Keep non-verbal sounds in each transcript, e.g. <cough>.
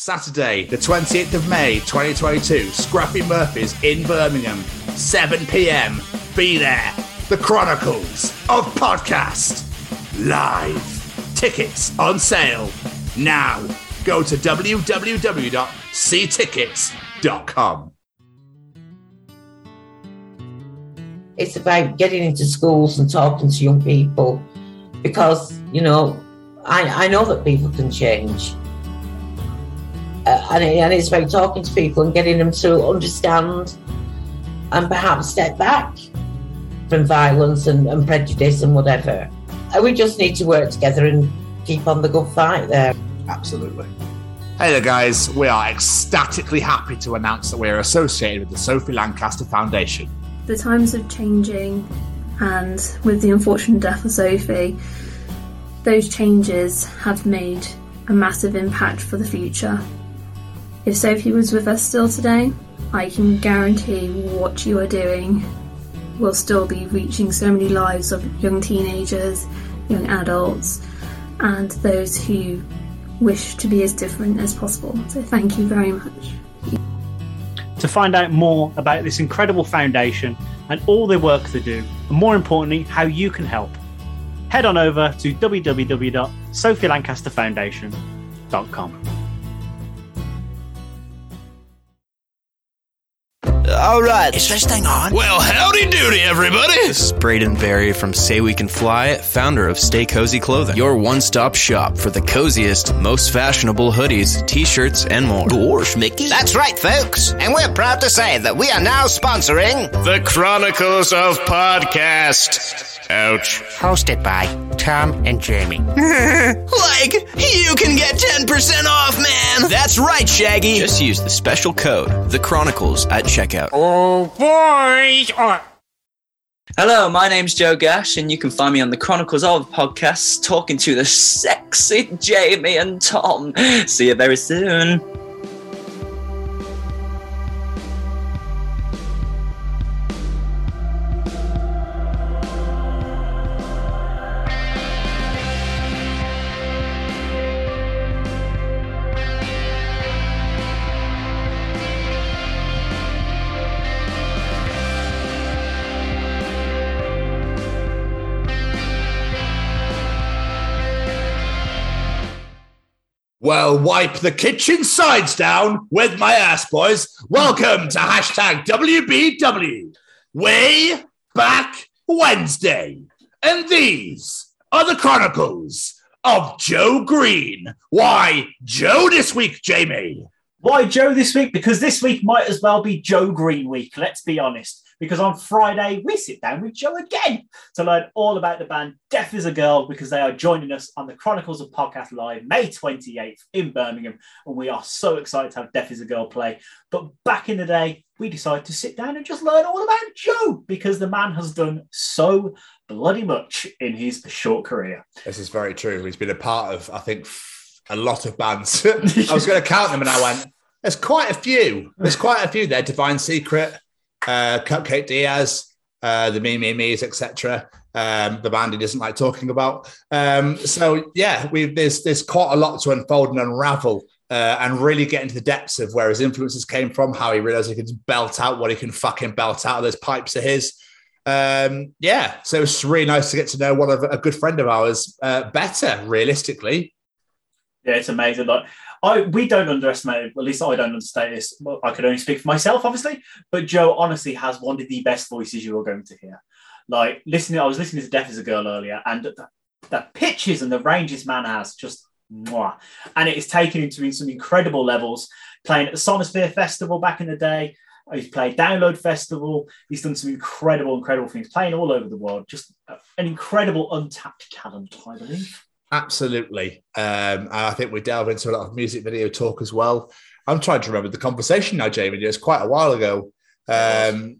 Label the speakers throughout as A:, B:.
A: Saturday, the 28th of May, 2022, Scruffy Murphy's in Birmingham, 7 pm. Be there. The Chronicles of Podcast. Live. Tickets on sale now. Go to www.ctickets.com.
B: It's about getting into schools and talking to young people because, you know, I, I know that people can change. And, it, and it's about talking to people and getting them to understand and perhaps step back from violence and, and prejudice and whatever. And we just need to work together and keep on the good fight there.
A: Absolutely. Hey there, guys. We are ecstatically happy to announce that we are associated with the Sophie Lancaster Foundation.
C: The times are changing, and with the unfortunate death of Sophie, those changes have made a massive impact for the future. If Sophie was with us still today, I can guarantee what you are doing will still be reaching so many lives of young teenagers, young adults, and those who wish to be as different as possible. So, thank you very much.
D: To find out more about this incredible foundation and all the work they do, and more importantly, how you can help, head on over to www.sophielancasterfoundation.com.
E: All right, is this thing on?
F: Well, howdy doody, everybody.
E: This is Braden Barrie from Say We Can Fly, founder of Stay Cozy Clothing, your one stop shop for the coziest, most fashionable hoodies, t shirts, and more.
F: Gosh, Mickey.
G: That's right, folks. And we're proud to say that we are now sponsoring
F: The Chronicles of Podcast. Ouch.
G: Hosted by Tom and Jamie. <laughs>
E: like, you can get 10% off, man! That's right, Shaggy! Just use the special code, The Chronicles, at checkout.
G: Oh, boy! Oh.
H: Hello, my name's Joe Gash, and you can find me on the Chronicles of podcast talking to the sexy Jamie and Tom. See you very soon.
A: Well, wipe the kitchen sides down with my ass, boys. Welcome to hashtag WBW. Way back Wednesday. And these are the chronicles of Joe Green. Why, Joe this week, Jamie?
D: Why Joe this week? Because this week might as well be Joe Green week, let's be honest. Because on Friday, we sit down with Joe again to learn all about the band Death Is A Girl because they are joining us on the Chronicles of Podcast Live May 28th in Birmingham. And we are so excited to have Death Is A Girl play. But back in the day, we decided to sit down and just learn all about Joe because the man has done so bloody much in his short career.
A: This is very true. He's been a part of, I think, a lot of bands. <laughs> I was going to count them and I went, there's quite a few. There's quite a few there. Divine Secret, uh, Cupcake Diaz, uh, the Me Me Me's, etc. Um, the band he doesn't like talking about. Um, so yeah, we've there's there's quite a lot to unfold and unravel. Uh, and really get into the depths of where his influences came from, how he realized he could belt out what he can fucking belt out of those pipes of his. Um, yeah, so it's really nice to get to know one of a good friend of ours uh, better, realistically.
D: Yeah, it's amazing. Like I, we don't underestimate. At least I don't understate this. Well, I could only speak for myself, obviously. But Joe honestly has one of the best voices you are going to hear. Like listening, I was listening to "Death Is A Girl" earlier, and the, the pitches and the ranges man has just. Mwah. And it is taken him to some incredible levels. Playing at the Sonisphere Festival back in the day, He's played Download Festival. He's done some incredible, incredible things, playing all over the world. Just an incredible untapped talent, I believe.
A: Absolutely. Um, and I think we delve into a lot of music video talk as well. I'm trying to remember the conversation now, Jamie. It was quite a while ago. Um,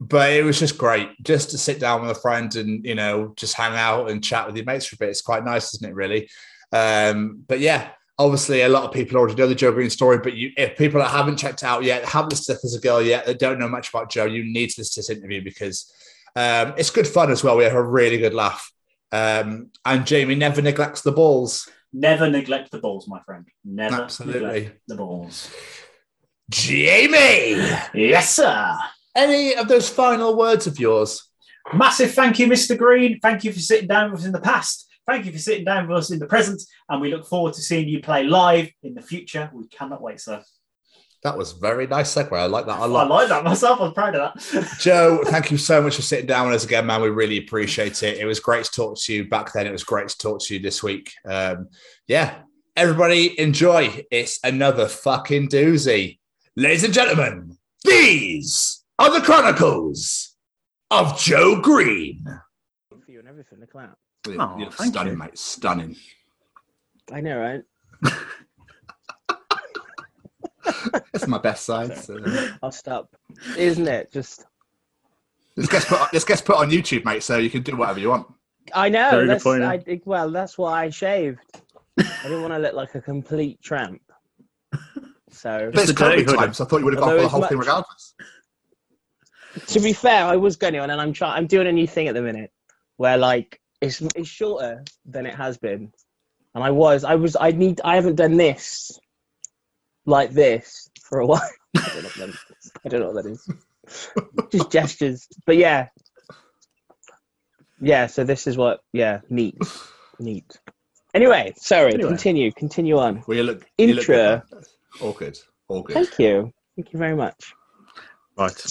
A: but it was just great just to sit down with a friend and, you know, just hang out and chat with your mates for a bit. It's quite nice, isn't it, really? Um, but yeah, obviously a lot of people already know the Joe Green story, but you, if people that haven't checked out yet, haven't listened to Death Is A Girl yet, that don't know much about Joe, you need to listen to this interview because um, it's good fun as well. We have a really good laugh. Um, and Jamie never neglects the balls.
D: Never neglect the balls, my friend. Never
A: Absolutely.
D: neglect the balls.
A: Jamie,
D: Yes, sir.
A: any of those final words of yours?
D: Massive thank you, Mr. Green. Thank you for sitting down with us in the past. Thank you for sitting down with us in the present. And we look forward to seeing you play live in the future. We cannot wait, sir.
A: That was very nice segue. I like that a
D: I
A: lot.
D: I like that myself. I'm proud of that. <laughs>
A: Joe, thank you so much for sitting down with us again, man. We really appreciate it. It was great to talk to you back then. It was great to talk to you this week. Um, yeah, everybody enjoy. It's another fucking doozy. Ladies and gentlemen, these are the Chronicles of Joe Green.
I: for you and everything. Look at
D: Oh,
A: stunning,
D: you.
A: mate. Stunning.
I: I know, right? <laughs>
A: That's my best side. So.
I: I'll stop. Isn't it? Just
A: This gets put. This gets put on YouTube, mate. So you can do whatever you want.
I: I know.
D: Very good
I: that's,
D: point.
I: I, think- well, that's why I shaved. I didn't want to look like a complete tramp. So,
A: But it's
D: a dirty
A: COVID time, so I thought you would have gone for the
I: it's
A: whole thing regardless.
I: to be fair, I was going on, and I'm trying. I'm doing a new thing at the minute where like it's it's shorter than it has been, and I was I was I need I haven't done this like this for a <laughs> while. I don't know what that is. I don't know what that is. Just gestures, but yeah, yeah. So this is what yeah neat neat. Anyway, sorry.
D: Anyway.
I: Continue. Continue on.
A: Well, you look. you look
I: Intro.
A: good, man. All good. All good.
I: Thank you. Thank you very much.
D: Right.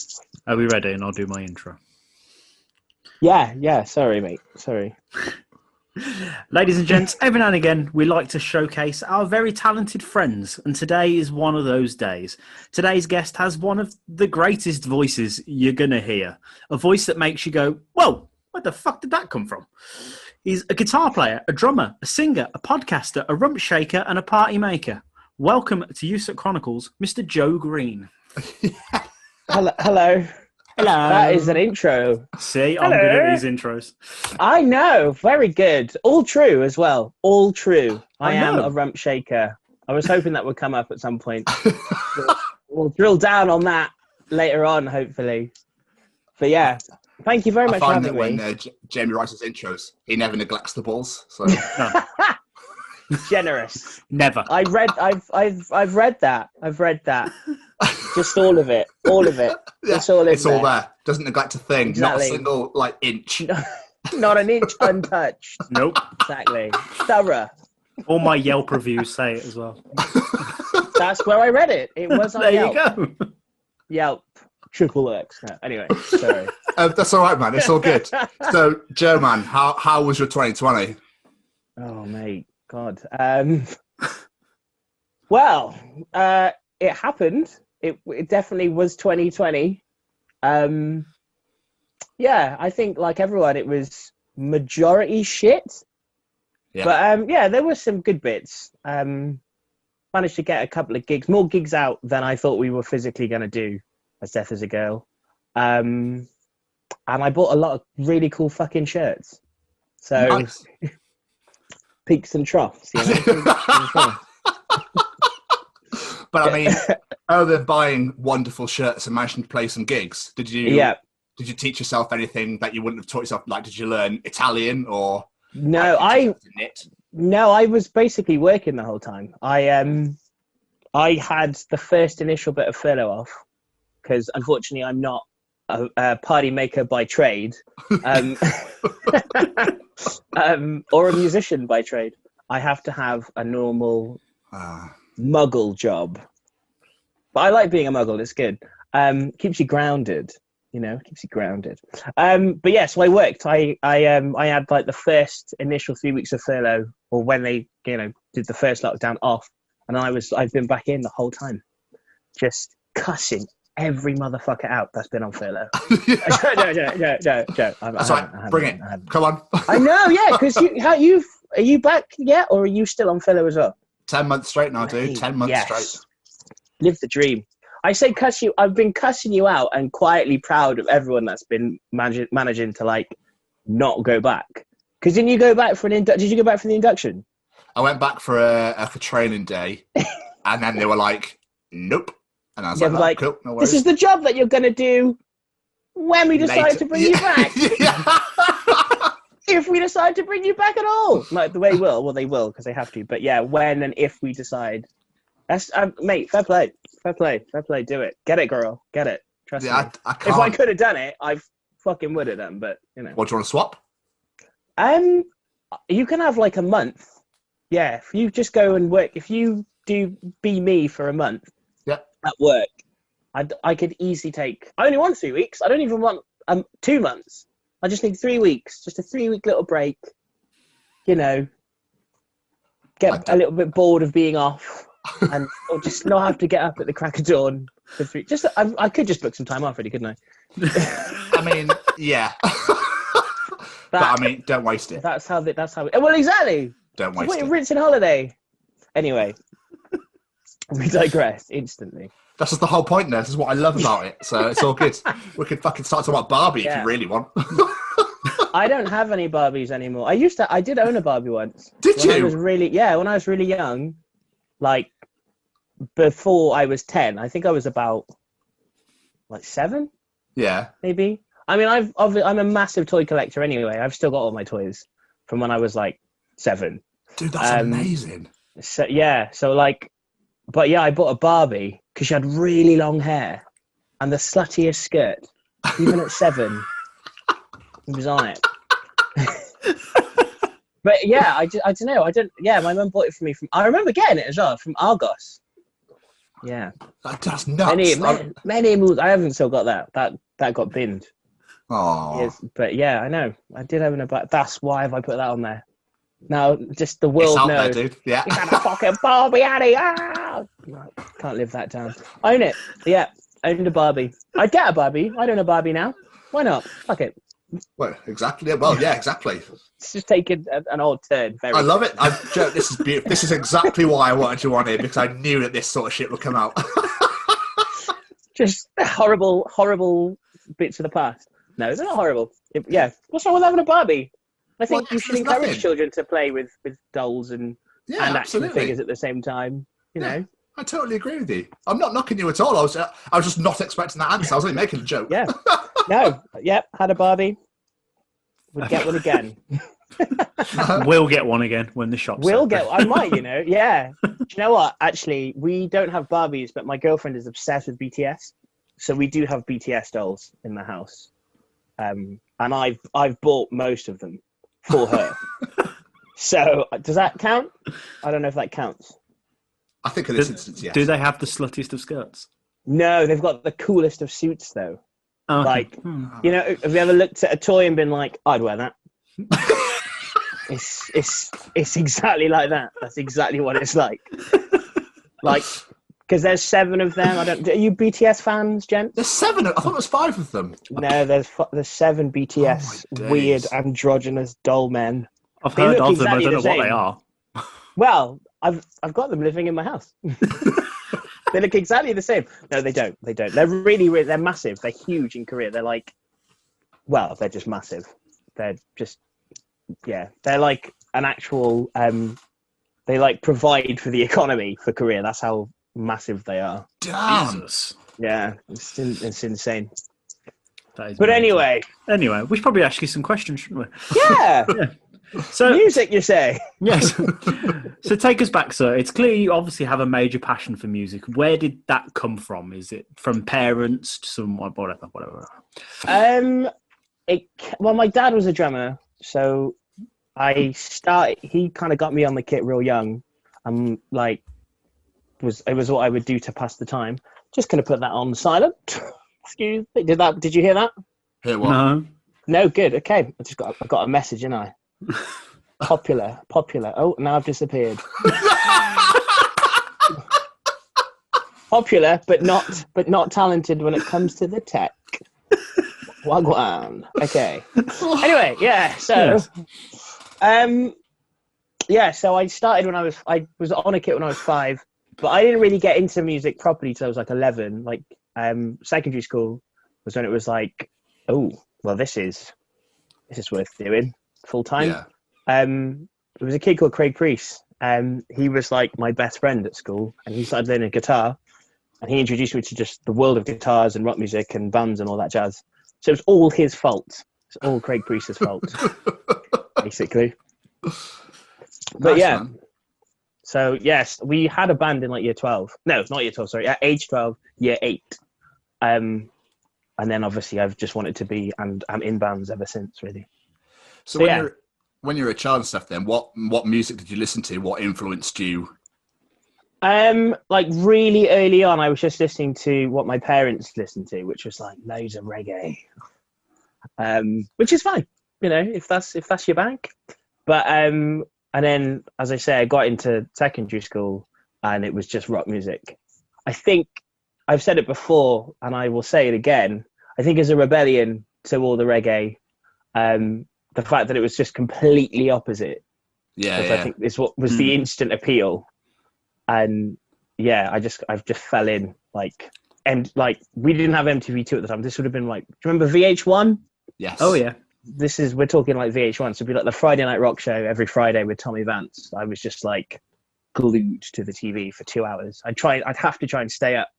D: Are we ready? And I'll do my intro.
I: Yeah, yeah. Sorry, mate. Sorry.
D: Ladies and gents, every now and again we like to showcase our very talented friends, and today is one of those days. Today's guest has one of the greatest voices you're gonna hear. A voice that makes you go, Whoa, where the fuck did that come from? He's a guitar player, a drummer, a singer, a podcaster, a rump shaker, and a party maker. Welcome to USUK Chronicles, Mr. Joe Green. <laughs>
I: Hello. Hello.
D: Hello. <laughs>
I: That is an intro.
D: See, I'm good at these intros.
I: I know. Very good. All true as well. All true. I,
D: I
I: am
D: know.
I: a rump shaker. I was hoping that would come up at some point. we'll, <laughs> we'll drill down on that later on, hopefully. But yeah, thank you very
A: I
I: much for
A: find that
I: having
A: when uh, J- Jamie writes his intros, he never neglects the balls. So <laughs>
I: Generous.
D: Never.
I: I read. I've. I've. I've read that. I've read that. <laughs> Just all of it. All of it. <laughs>
A: Yeah,
I: It's all in
A: it's all
I: there.
A: there. Doesn't neglect a thing.
I: Exactly.
A: Not a single like inch. <laughs>
I: Not an inch untouched.
D: Nope.
I: Exactly. Thorough.
D: All my Yelp reviews say it as well.
I: That's where I read it. It was on
D: there
I: Yelp.
D: you go.
I: Yelp. Triple X. No, anyway, sorry.
A: Uh, that's all right, man. It's all good. so, Joe, man, how how was your 2020?
I: Oh mate, God. Um, well, uh, it happened. It it definitely was 2020. Um, yeah, I think like everyone, it was majority shit.
A: Yeah.
I: But um, yeah, there were some good bits. Um, managed to get a couple of gigs, more gigs out than I thought we were physically going to do. As Death Is A Girl. Um, and I bought a lot of really cool fucking shirts. So
A: Nice. <laughs>
I: peaks and troughs. You know? And troughs.
A: But I mean, <laughs> other than buying wonderful shirts and managing to play some gigs, did you?
I: yeah.
A: Did you teach yourself anything that you wouldn't have taught yourself? Like, did you learn Italian or?
I: No, I no, I was basically working the whole time. I um, I had the first initial bit of furlough off because unfortunately I'm not a, a party maker by trade, <laughs> um, <laughs> um, or a musician by trade. I have to have a normal
A: Ah,
I: muggle job. But I like being a muggle, it's good. Um, keeps you grounded, you know, keeps you grounded. Um, but yeah, so I worked. I I um I had like the first initial three weeks of furlough, or when they, you know, did the first lockdown off, and I was I've been back in the whole time. Just cussing every motherfucker out that's been on furlough. <laughs> <laughs> no, no, no, no, no, no. I,
A: That's
I: I
A: right.
I: haven't, I haven't,
A: Bring it. Come on.
I: I know, yeah, because you how you are you back yet, or are you still on furlough as well?
A: Ten months straight now, dude. Ten months
I: yes.
A: straight.
I: Live the dream. I say cuss you. I've been cussing you out and quietly proud of everyone that's been managing, managing to like not go back. Because didn't you go back for an indu- Did you go back for the induction?
A: I went back for a, a for training day, <laughs> and then they were like, "Nope," and I was
I: Yeah,
A: like, "Oh,
I: like,
A: "Cool, no worries."
I: This is the job that you're gonna do when we decide
A: Later.
I: to bring you back. <laughs> If we decide to bring you back at all. <laughs> Like the way will, well they will because they have to. But yeah, when and if we decide, that's um, mate. Fair play, fair play, fair play. Do it. Get it, girl. Get it. Trust
A: Yeah,
I: me.
A: I, I
I: if I could have done it, I fucking would have done. But you know,
A: What do you want to swap?
I: um, you can have like a month. Yeah, if you just go and work, if you do be me for a month,
A: Yeah.
I: At work, I I could easily take. I only want three weeks. I don't even want um two months. I just need three weeks, just a three week little break. You know, get a little bit bored of being off, <laughs> and or just not have to get up at the crack of dawn for three. Just I, I could just book some time off, really, couldn't I?
A: I mean, yeah. <laughs> but I mean, don't waste it.
I: That's how. The, that's how. It, well, exactly.
A: Don't waste it.
I: rinsing holiday. Anyway, <laughs> we digress instantly.
A: That's just the whole point. There. This is what I love about it. So it's all good. <laughs> we could fucking start talking about Barbie if you really want. <laughs>
I: I don't have any Barbies anymore. I used to. I did own a Barbie once.
A: Did
I: when I
A: you?
I: was really yeah. When I was really young, like before I was ten. I think I was about like seven,
A: Yeah.
I: maybe. I mean, I've, I've I'm a massive toy collector anyway. I've still got all my toys from when I was like seven.
A: Dude, that's
I: Um,
A: amazing.
I: So yeah, so like, but yeah, I bought a Barbie because she had really long hair and the sluttiest skirt. Even at seven, he was on it. <laughs> but yeah, I, ju- I don't know. I don't. Yeah, my mum bought it for me from. I remember getting it as well from Argos. Yeah,
A: That- That's nuts.
I: many many, many moves. I haven't still got that. That that got binned.
A: Oh,
I: Yes, but yeah, I know. I did have an But that's why have I put that on there? Now, just the world knows.
A: there. Yeah.
I: You got a fucking Barbie, Annie. Ah! Can't live that down. Own it. Yeah, own a Barbie. I'd get a Barbie. I'd own a Barbie now. Why not? Fuck it.
A: Well, exactly. Well, yeah, exactly.
I: It's just taking an old turn. Very
A: I love it. I, Joe, this is beautiful. This is exactly why I wanted you on here because I knew that this sort of shit would come out. <laughs>
I: just horrible, horrible bits of the past. No, they're not horrible. It- yeah, what's wrong with having a Barbie? I think
A: Well,
I: you should encourage
A: nothing.
I: children to play with, with dolls and,
A: yeah,
I: and action
A: absolutely.
I: figures at the same time. You
A: Yeah.
I: know,
A: I totally agree with you. I'm not knocking you at all. I was, uh, I was just not expecting that answer. I was only making a joke.
I: yeah. <laughs> No, yep, had a Barbie. Would get one again. <laughs>
J: We'll get one again when the shop's
I: We'll
J: open.
I: get. I might, you know. <laughs> Yeah. Do you know what? Actually, we don't have Barbies, but my girlfriend is obsessed with BTS, so we do have BTS dolls in the house. Um, and I've I've bought most of them for her. so does that count? I don't know if that counts.
A: I think in this
J: Do-
A: instance, yes.
J: Do they have the sluttiest of skirts?
I: No, they've got the coolest of suits though.
J: Oh, okay.
I: Like
J: Hmm.
I: you know, have you ever looked at a toy and been like, I'd wear that? <laughs> it's it's it's exactly like that. That's exactly what it's like. Like, because there's seven of them. I don't. Are you BTS fans, gents?
A: There's seven. Of, I thought it was five of them.
I: No, there's there's seven BTS
A: Oh
I: weird androgynous doll men.
J: I've
I: They
J: heard
I: look
J: of them. I don't know
I: the
J: what they are.
I: Well, I've I've got them living in my house. <laughs> they look exactly the same. No, they don't. They don't. They're really, really they're massive. They're huge in Korea. They're like, well, they're just massive. They're just, yeah, they're like an actual. um They like provide for the economy for Korea. That's how massive they are.
A: Damn.
J: Jesus.
I: Yeah, it's, in, it's insane.
J: That is
I: But
J: mental.
I: anyway,
J: Anyway, we should probably ask you some questions, shouldn't we?
I: yeah, <laughs>
J: So,
I: music. You say? <laughs>
J: yes. so take us back, sir. It's clear you obviously have a major passion for music. Where did that come from? Is it from parents to someone, whatever, whatever?
I: Um, it well, my dad was a drummer, so I started. He kind of got me on the kit real young. I'm like, was it was what I would do to pass the time. Just gonna put that on silent. <laughs> Excuse me. Did that? Did you hear that?
A: Here, what?
J: No.
I: No. Good. Okay. I just got. I got a message, didn't I? Popular. Popular. Oh, now I've disappeared. <laughs> Popular, but not, but not talented when it comes to the tech. Wagwan. Okay. Anyway, yeah. So,
J: Yes.
I: um, yeah. So I started when I was I was on a kit when I was five, but I didn't really get into music properly till I was like eleven. Like, um, secondary school was when it was like, oh, well, this is this is worth doing full time.
A: Yeah.
I: Um, there was a kid called Craig Priest. Um, he was like my best friend at school, and he started learning guitar, and he introduced me to just the world of guitars and rock music and bands and all that jazz. So it was all his fault. It's all Craig Priest's fault. <laughs> basically.
A: Nice,
I: But yeah,
A: man.
I: so yes, we had a band in like year twelve. No, not year twelve. Sorry, at age twelve, year eight. Um, and then obviously I've just wanted to be, and I'm in bands ever since. Really.
A: So
I: So,
A: when
I: yeah.
A: you're when you're a child and stuff, then what what music did you listen to? What influenced you?
I: Um, like really early on, I was just listening to what my parents listened to, which was like loads of reggae. Um, which is fine, you know, if that's if that's your bank. But um, and then as I say, I got into secondary school, and it was just rock music. I think I've said it before, and I will say it again. I think as a rebellion to all the reggae, um, the fact that it was just completely opposite
A: Yeah,
I: which
A: yeah.
I: I think is what was the hmm. instant appeal. And yeah, I just I've just fell in like and like we didn't have MTV2 at the time. This would have been like do you remember VH1?
A: yes.
E: Oh yeah.
I: This is we're talking like VH1, so it'd be like the Friday night rock show every Friday with Tommy Vance. I was just like glued to the TV for two hours. I'd try I'd have to try and stay up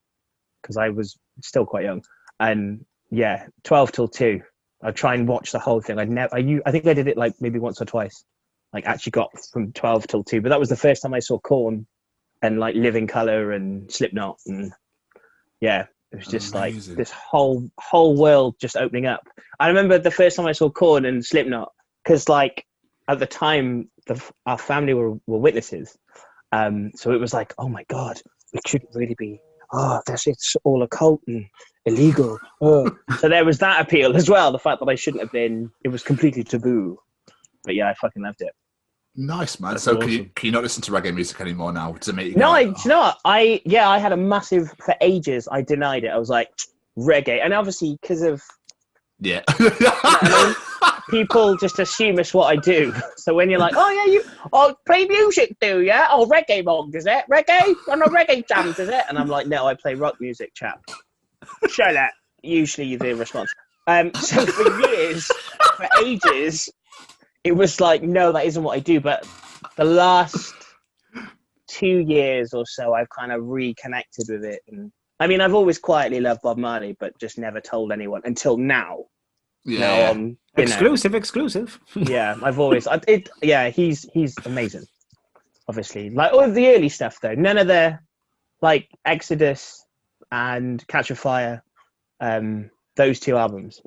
I: because I was still quite young. And yeah, twelve till two. I'd try and watch the whole thing. I'd never I, I think I did it like maybe once or twice like actually got from 12 till 2 but that was the first time i saw Korn and like Living Colour and slipknot and yeah it was just
A: Amazing.
I: like this whole whole world just opening up i remember the first time i saw Korn and slipknot because like at the time the, our family were, were witnesses um so it was like oh my god it shouldn't really be Ah, oh that's it's all occult and illegal oh. <laughs> so there was that appeal as well the fact that i shouldn't have been it was completely taboo but yeah i fucking loved it
A: Nice man.
E: That's
A: so can you can you not listen to reggae music anymore now? Does it make you
I: No,
A: go,
I: I,
A: "Oh."
I: do you know what? I yeah, I had a massive for ages. I denied it. I was like <tsk> reggae, and obviously because of
A: Yeah. <laughs>
I: people just assume it's what I do. <laughs> So when you're like, oh yeah, you oh play music, do yeah? Oh reggae mong, is it reggae? On a reggae jams, is it? And I'm like, no, I play rock music, chap. Shut that. Usually the response. Um, so for years, for ages, it was like, no, that isn't what I do. But the last two years or so, I've kind of reconnected with it. And I mean, I've always quietly loved Bob Marley, but just never told anyone until now.
A: yeah.
I: Now, um, you know,
E: Exclusive, exclusive. <laughs>
I: yeah, I've always, I, it, yeah, he's he's amazing. Obviously, like all of the early stuff though, none of the like Exodus and Catch a Fire, um, those two albums,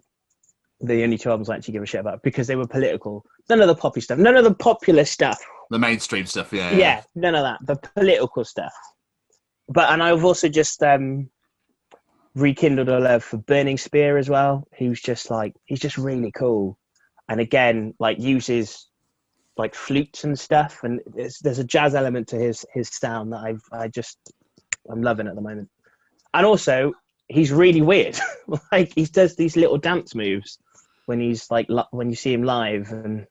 I: the only two albums I actually give a shit about because they were political. None of the poppy stuff, none of the popular stuff.
A: the mainstream stuff, yeah.
I: Yeah, none of that. The political stuff. But and I've also just um rekindled a love for Burning Spear as well. Who's just like he's just really cool, and again like uses like flutes and stuff, and there's, there's a jazz element to his his sound that I've I just I'm loving at the moment. And also he's really weird. <laughs> like he does these little dance moves when he's like li- when you see him live, and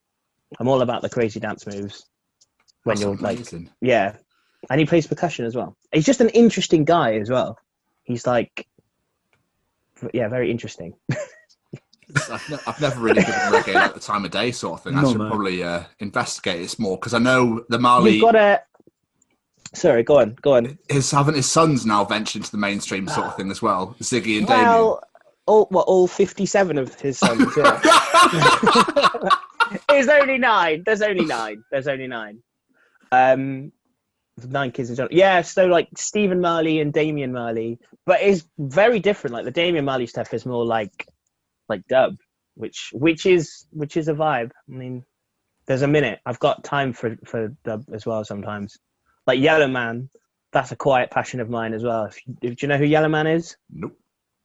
I: I'm all about the crazy dance moves when
A: That's
I: you're like yeah, and he plays percussion as well. He's just an interesting guy as well. He's like, yeah, very interesting.
A: I've, ne- I've never really given reggae like the time of day sort of thing. I
E: No,
A: should
E: no.
A: probably uh, investigate this more because I know the Marley.
I: You've got to. Sorry, go on, go on.
A: his haven't his sons now ventured into the mainstream sort of thing as well. Ziggy and
I: Well, all what all fifty-seven of his sons. Yeah. <laughs> There's only nine. There's only nine. There's only nine. Um, nine kids in general. Yeah, so like Stephen Marley and Damian Marley, but it's very different. Like the Damian Marley stuff is more like like dub, which which is which is a vibe. I mean, there's a minute. I've got time for for dub as well sometimes. Like Yellowman, that's a quiet passion of mine as well. If you, do you know who Yellowman is?
A: Nope.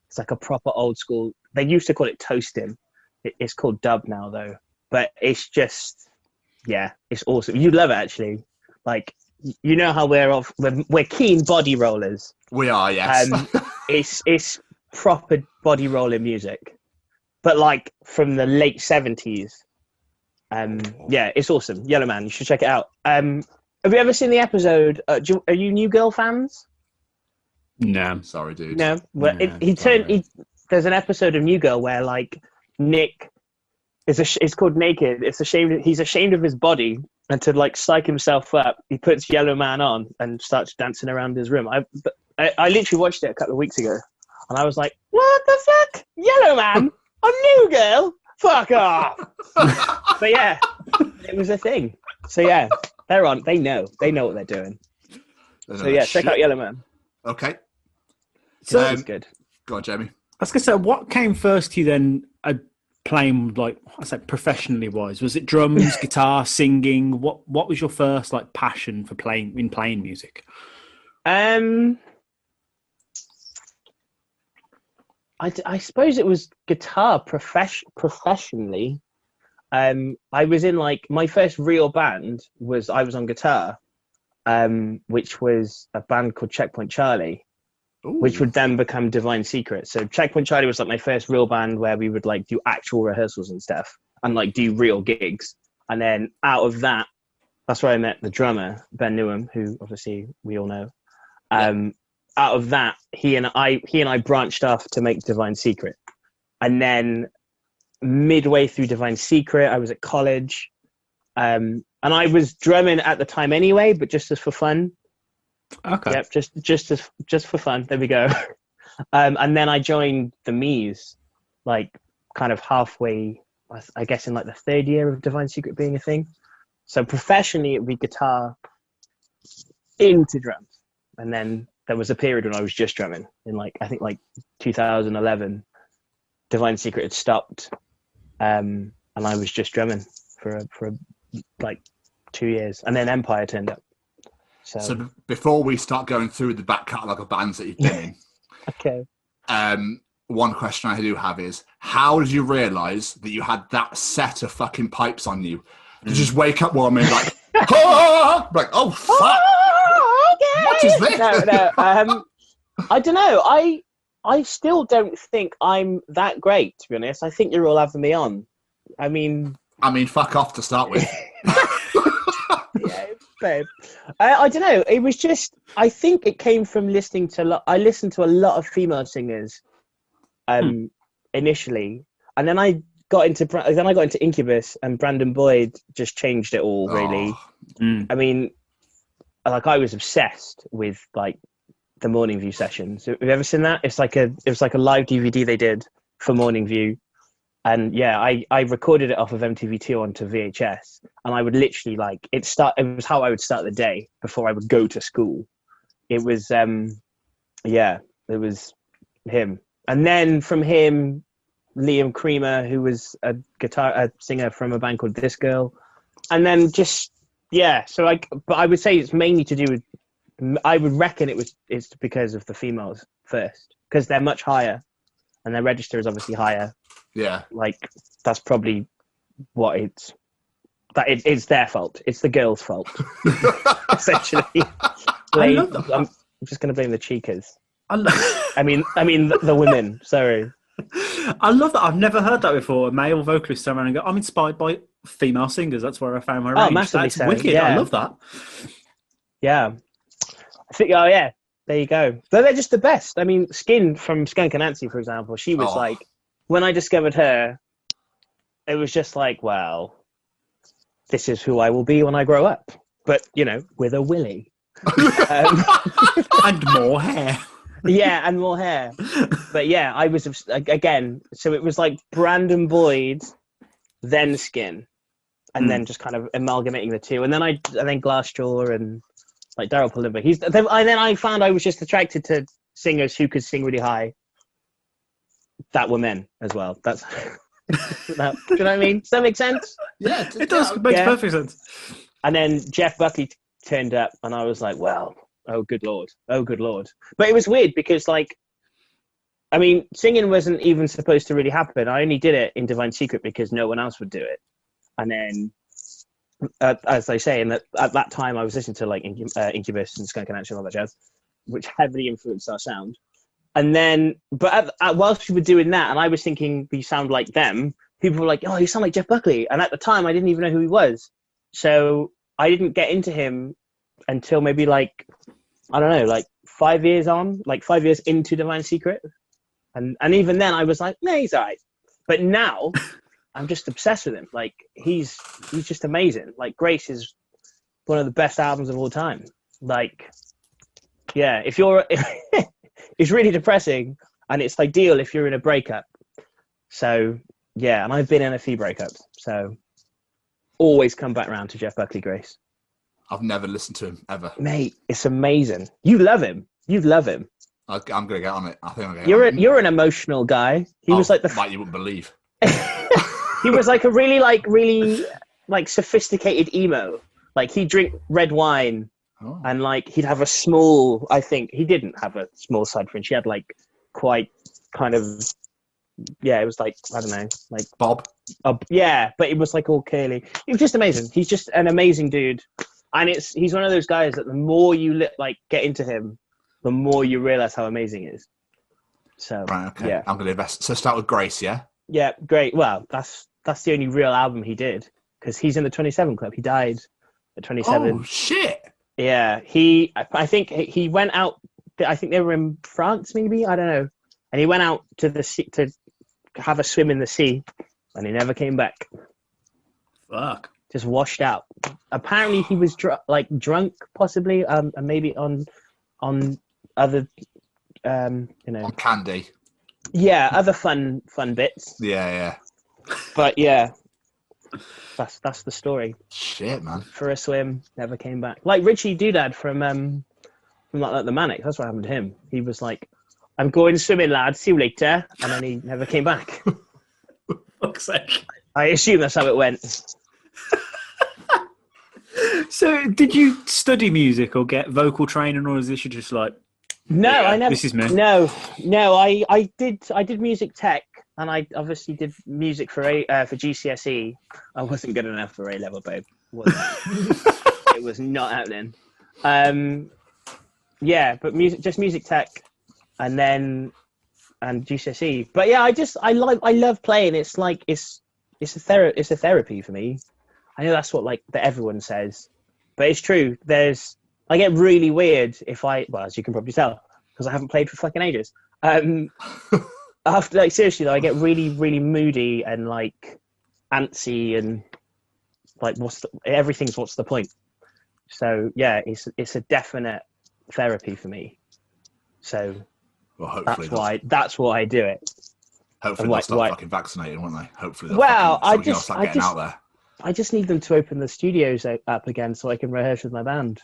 I: It's like a proper old school. They used to call it toasting. It, it's called dub now though. But it's just, yeah, it's awesome. You'd love it actually. Like you know how we're off. We're, we're keen body rollers.
A: We are, yes.
I: Um, <laughs> it's it's proper body rolling music, but like from the late seventies. Um, yeah, it's awesome. Yellowman, you should check it out. Um, have you ever seen the episode? Uh, do you, are you New Girl fans?
E: No.
A: Sorry, dude.
I: No, well,
E: No,
I: it, he turned. He, there's an episode of New Girl where like Nick is a, it's called Naked. It's ashamed. He's ashamed of his body, and to like psych himself up, he puts Yellowman on and starts dancing around his room. I, I, I literally watched it a couple of weeks ago, and I was like, "What the fuck, Yellowman on New Girl? Fuck off!" <laughs> but yeah, it was a thing. So yeah, they're on. They know. They know what they're doing. So yeah, check out Yellowman.
A: Okay.
D: So-
A: Um,
I: good.
A: Go on, Jamie.
D: I was gonna say, what came first to you then? Uh, playing like I said, professionally wise, was it drums, <laughs> guitar, singing? What What was your first like passion for playing in playing music?
I: Um, I, I suppose it was guitar profess- professionally. Um, I was in like my first real band was I was on guitar, um, which was a band called Checkpoint Charlie, which would then become Divine Secret. So Checkpoint Charlie was like my first real band where we would like do actual rehearsals and stuff and like do real gigs. And then out of that, that's where I met the drummer Ben Newham, who obviously we all know. Um, out of that, he and I he and I branched off to make Divine Secret, and then midway through Divine Secret, I was at college, um, and I was drumming at the time anyway, but just as for fun.
D: Okay.
I: Yep, just just as just for fun. There we go. <laughs> um, and then I joined the Mies, like kind of halfway, I guess, in like the third year of Divine Secret being a thing. So professionally, it would be guitar into drums, and then there was a period when I was just drumming in like I think like 2011. Divine Secret had stopped, um, and I was just drumming for a, for a, like two years, and then Empire turned up. So,
A: So b- before we start going through the back catalogue of bands that you've been in, <laughs>
I: okay.
A: um, one question I do have is how did you realise that you had that set of fucking pipes on you? Did you just wake up one minute like, <laughs> "Ah!" like, oh fuck, what is this?
I: no, no. Um, I don't know. I I still don't think I'm that great. To be honest, I think you're all having me on. I mean,
A: I mean, fuck off to start with. <laughs>
I: yeah, babe. I, I don't know. It was just. I think it came from listening to. a lot. I listened to a lot of female singers, um, initially, and then I got into. Then I got into Incubus, and Brandon Boyd just changed it all. Really.
A: Oh,
D: Mm.
I: I mean, like I was obsessed with like the Morning View sessions. Have you ever seen that? It's like a it was like a live DVD they did for Morning View, and yeah, I I recorded it off of MTV2 onto VHS, and I would literally like it start. It was how I would start the day before I would go to school. It was um, yeah, it was him, and then from him, Liam Creamer, who was a guitar a singer from a band called This Girl, and then just yeah. So like, but I would say it's mainly to do with. I would reckon it was it's because of the females first because they're much higher, and their register is obviously higher.
A: Yeah.
I: Like that's probably what it's. That it, it's their fault. It's the girls' fault, <laughs> <laughs> essentially. Blame, <laughs>
D: love that.
I: I'm just going to blame the cheekers.
D: I,
I: I mean, I mean the, the women. Sorry.
D: I love that. I've never heard that before. A male vocalist turn around and go, "I'm inspired by female singers." That's where I found my
I: Oh,
D: range.
I: massively
D: That's
I: so,
D: wicked. I love that.
I: Yeah. I think. Oh yeah. There you go. But they're just the best. I mean, Skin from Skunk Anansie, for example. She was
A: Oh.
I: like, when I discovered her, it was just like, well, this is who I will be when I grow up. But you know, with a willy. um, <laughs>
D: And more hair.
I: yeah, and more hair. But yeah, I was obs- again. So it was like Brandon Boyd, then Skin, and then just kind of amalgamating the two, and then I and then Glassjaw and like Daryl Palumbo. He's then, and then I found I was just attracted to singers who could sing really high. That were men as well. That's. <laughs> that, do you know what I mean? Does that make sense?
A: Yeah,
D: It does. It makes
I: Yeah.
D: perfect sense.
I: And then Jeff Buckley t- turned up, and I was like, well, oh, good lord. Oh, good lord. But it was weird because, like, I mean, singing wasn't even supposed to really happen. I only did it in Divine Secret because no one else would do it. And then, uh, as I say, and that at that time I was listening to like Incub- uh, Incubus and Skunk Anansie and all that jazz, which heavily influenced our sound. And then, but at, at, whilst we were doing that, and I was thinking we sound like them, people were like, "Oh, you sound like Jeff Buckley," and at the time I didn't even know who he was. So I didn't get into him until maybe like I don't know, like five years on, like five years into Divine Secret, and and even then I was like, "No, he's alright." But now <laughs> I'm just obsessed with him. Like he's he's just amazing. Like Grace is one of the best albums of all time. Like, yeah, if you're, <laughs> it's really depressing, and it's ideal if you're in a breakup. So yeah, and I've been in a few breakups. So always come back round to Jeff Buckley Grace.
A: I've never listened to him ever.
I: Mate, it's amazing. You love him. You love him.
A: I, I'm gonna get on it. I think I'm
I: You're a,
A: on it.
I: you're an emotional guy. He oh, was
A: Oh,
I: like the
A: like you wouldn't believe. <laughs>
I: he was like a really like really like sophisticated emo. Like he'd drink red wine
A: Oh.
I: and like he'd have a small. I think he didn't have a small side fringe. He had like quite kind of yeah. It was like I don't know like
A: Bob.
I: uh, yeah, but it was like all curly. He was just amazing. He's just an amazing dude, and it's he's one of those guys that the more you li- like get into him, the more you realize how amazing he is. So
A: Right. Okay.
I: yeah,
A: I'm gonna invest. So start with Grace. Yeah.
I: yeah, great. Well, that's that's the only real album he did because he's in the Twenty Seven Club. He died at Twenty Seven.
A: Oh shit.
I: Yeah, he. I- I think he- he went out. I think they were in France, maybe. I don't know. And he went out to the sea to have a swim in the sea, and he never came back.
D: Fuck.
I: Just washed out. Apparently, he was dr- like drunk, possibly, um, and maybe on on other, um, you know,
A: On Candy.
I: yeah, other fun fun bits.
A: Yeah. Yeah.
I: But yeah, that's that's the story.
A: Shit, man.
I: For a swim, never came back. Like Richie Doodad from um from like, like the Manic. That's what happened to him. He was like, "I'm going swimming, lad. See you later," and then he never came back. <laughs>
D: Fuck's sake.
I: I assume that's how it went. <laughs>
D: So, did you study music or get vocal training, or is this just like
I: No,
D: Yeah,
I: I never.
D: this is me.
I: No, no, I, I did I did music tech, and I obviously did music for a uh, for GCSE. I wasn't good enough for A level, babe. <laughs> It was not happening. Um, yeah, but music, just music tech, and then and GCSE. But yeah, I just I like I love playing. It's like it's it's a ther- it's a therapy for me. I know that's what like that everyone says, but it's true. There's I get really weird if I well, as you can probably tell, because I haven't played for fucking ages. Um, <laughs> after like seriously though, I get <laughs> really really moody and like antsy and like what's the, everything's what's the point. So yeah, it's it's a definite therapy for me. So
A: Well, hopefully,
I: that's why that's why I do it.
A: hopefully they'll start
I: why-
A: fucking vaccinating, won't they? Hopefully.
I: Well,
A: fucking,
I: I
A: we can all
I: just- I
A: getting
I: just-
A: out there.
I: I just need them to open the studios up again so I can rehearse with my band.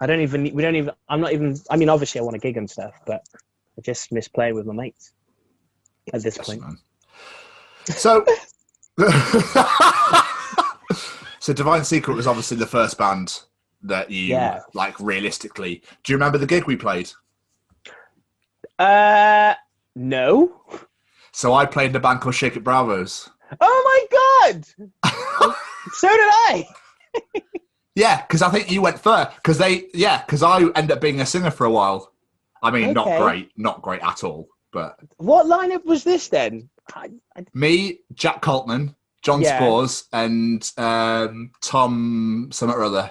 I: I don't even. We don't even. I'm not even. I mean, obviously, I want to gig and stuff, but I just miss playing with my mates at this
A: Yes,
I: point.
A: man. So, <laughs> so Divine Secret was obviously the first band that you
I: Yeah.
A: like realistically. Do you remember the gig we played?
I: Uh, no.
A: So I played in a band called Shake It Bravos.
I: Oh my god! <laughs> so did I.
A: Yeah, because I think you went first. Because they, yeah, because I ended up being a singer for a while. I mean, not great, not great at all. But
I: What lineup was this then? I, I,
A: me, Jack Coltman, John
I: Yeah.
A: Spores, and um, Tom something or other.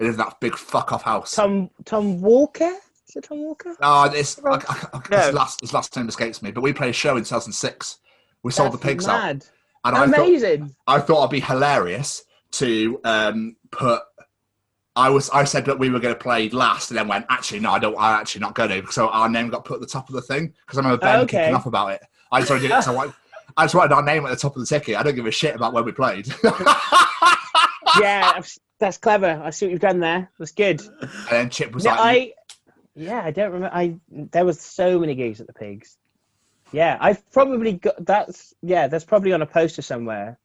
A: In that big fuck off house.
I: Tom Tom Walker. Is it Tom Walker?
A: I, I, I,
I: No.
A: his last his last name escapes me. But we played a show in 2006. We sold the
I: That's
A: pigs out,
I: mad.
A: and I thought I thought it'd be hilarious to um, put. I was. I said that we were going to play last, and then went. Actually, no, I don't. I'm actually not going to. So our name got put at the top of the thing because I remember Ben
I: Okay.
A: kicking off about it. I just wanted it. So I, I just wanted our name at the top of the ticket. I don't give a shit about where we played. <laughs>
I: yeah, that's, that's clever. I see what you've done there. That's good.
A: and then Chip was
I: No,
A: like,
I: I. Yeah, I don't remember. I there was so many gigs at the Pigs. Yeah, I've probably got that's yeah. That's probably on a poster somewhere.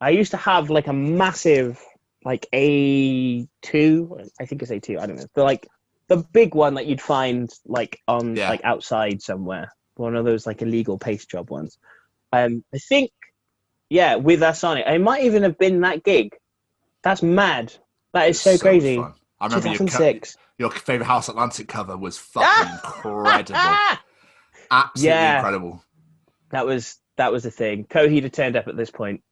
I: I used to have like a massive like A two. I think it's A two. I don't know. The like the big one that you'd find like on
A: Yeah.
I: like outside somewhere. One of those like illegal paste job ones. Um, I think yeah, with us on it. It might even have been that gig. That's mad. That is so,
A: much
I: crazy.
A: fun. I remember your, co-
I: 2006.
A: your favorite House Atlantic cover was fucking <laughs> incredible. Absolutely
I: Yeah.
A: incredible.
I: that was that was the thing. Coheed had turned up at this point,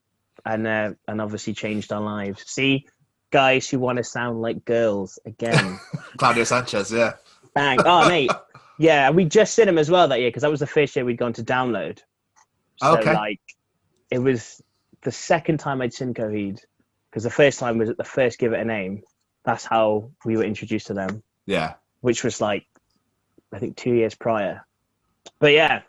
I: and uh, and obviously changed our lives. See, guys who want to sound like girls again. <laughs>
A: Claudio Sanchez, yeah.
I: Bang! Oh, mate. Yeah, we just seen him as well that year because that was the first year we'd gone to download. So
A: Okay.
I: like, it was the second time I'd seen Coheed because the first time was at the first Give It a Name. That's how we were introduced to them,
A: Yeah.
I: which was like, I think two years prior. But yeah,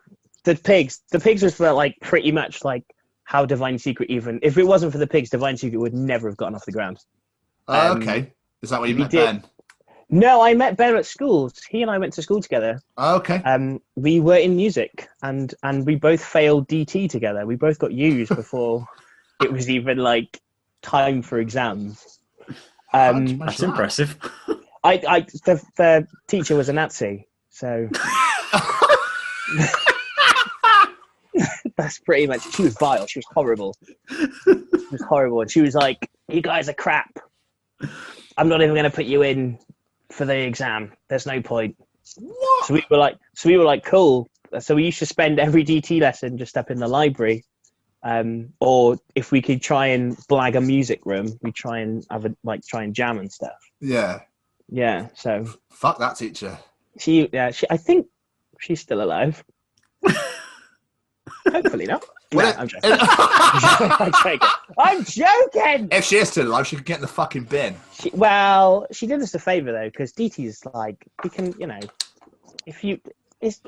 I: the pigs. The pigs was like pretty much like how Divine Secret even if it wasn't for the pigs, Divine Secret would never have gotten off the ground.
A: Oh,
I: Um,
A: okay. Is that where you
I: we
A: met
I: did-
A: Ben?
I: No, I met Ben at school. He and I went to school together.
A: Oh, okay.
I: Um, we were in music, and and we both failed DT together. We both got used before <laughs> it was even like time for exams. Um,
J: That's impressive.
I: I, I the, the teacher was a Nazi, so <laughs> that's pretty much. She was vile. She was horrible. She was horrible, and she was like, "You guys are crap. I'm not even going to put you in for the exam. There's no point." What? So we were like, so we were like, cool. So we used to spend every DT lesson just up in the library. Um, or if we could try and blag a music room, we try and have a, like try and jam and stuff.
A: Yeah.
I: Yeah. So
A: Fuck that teacher.
I: she, yeah, she, I think she's still alive. <laughs> Hopefully not. <laughs> No,
A: Well,
I: I'm joking. <laughs> I'm joking. I'm joking.
A: If she is still alive, she could get in the fucking bin.
I: She, well, she did us a favor though, because DT is like we can, you know, if you, it's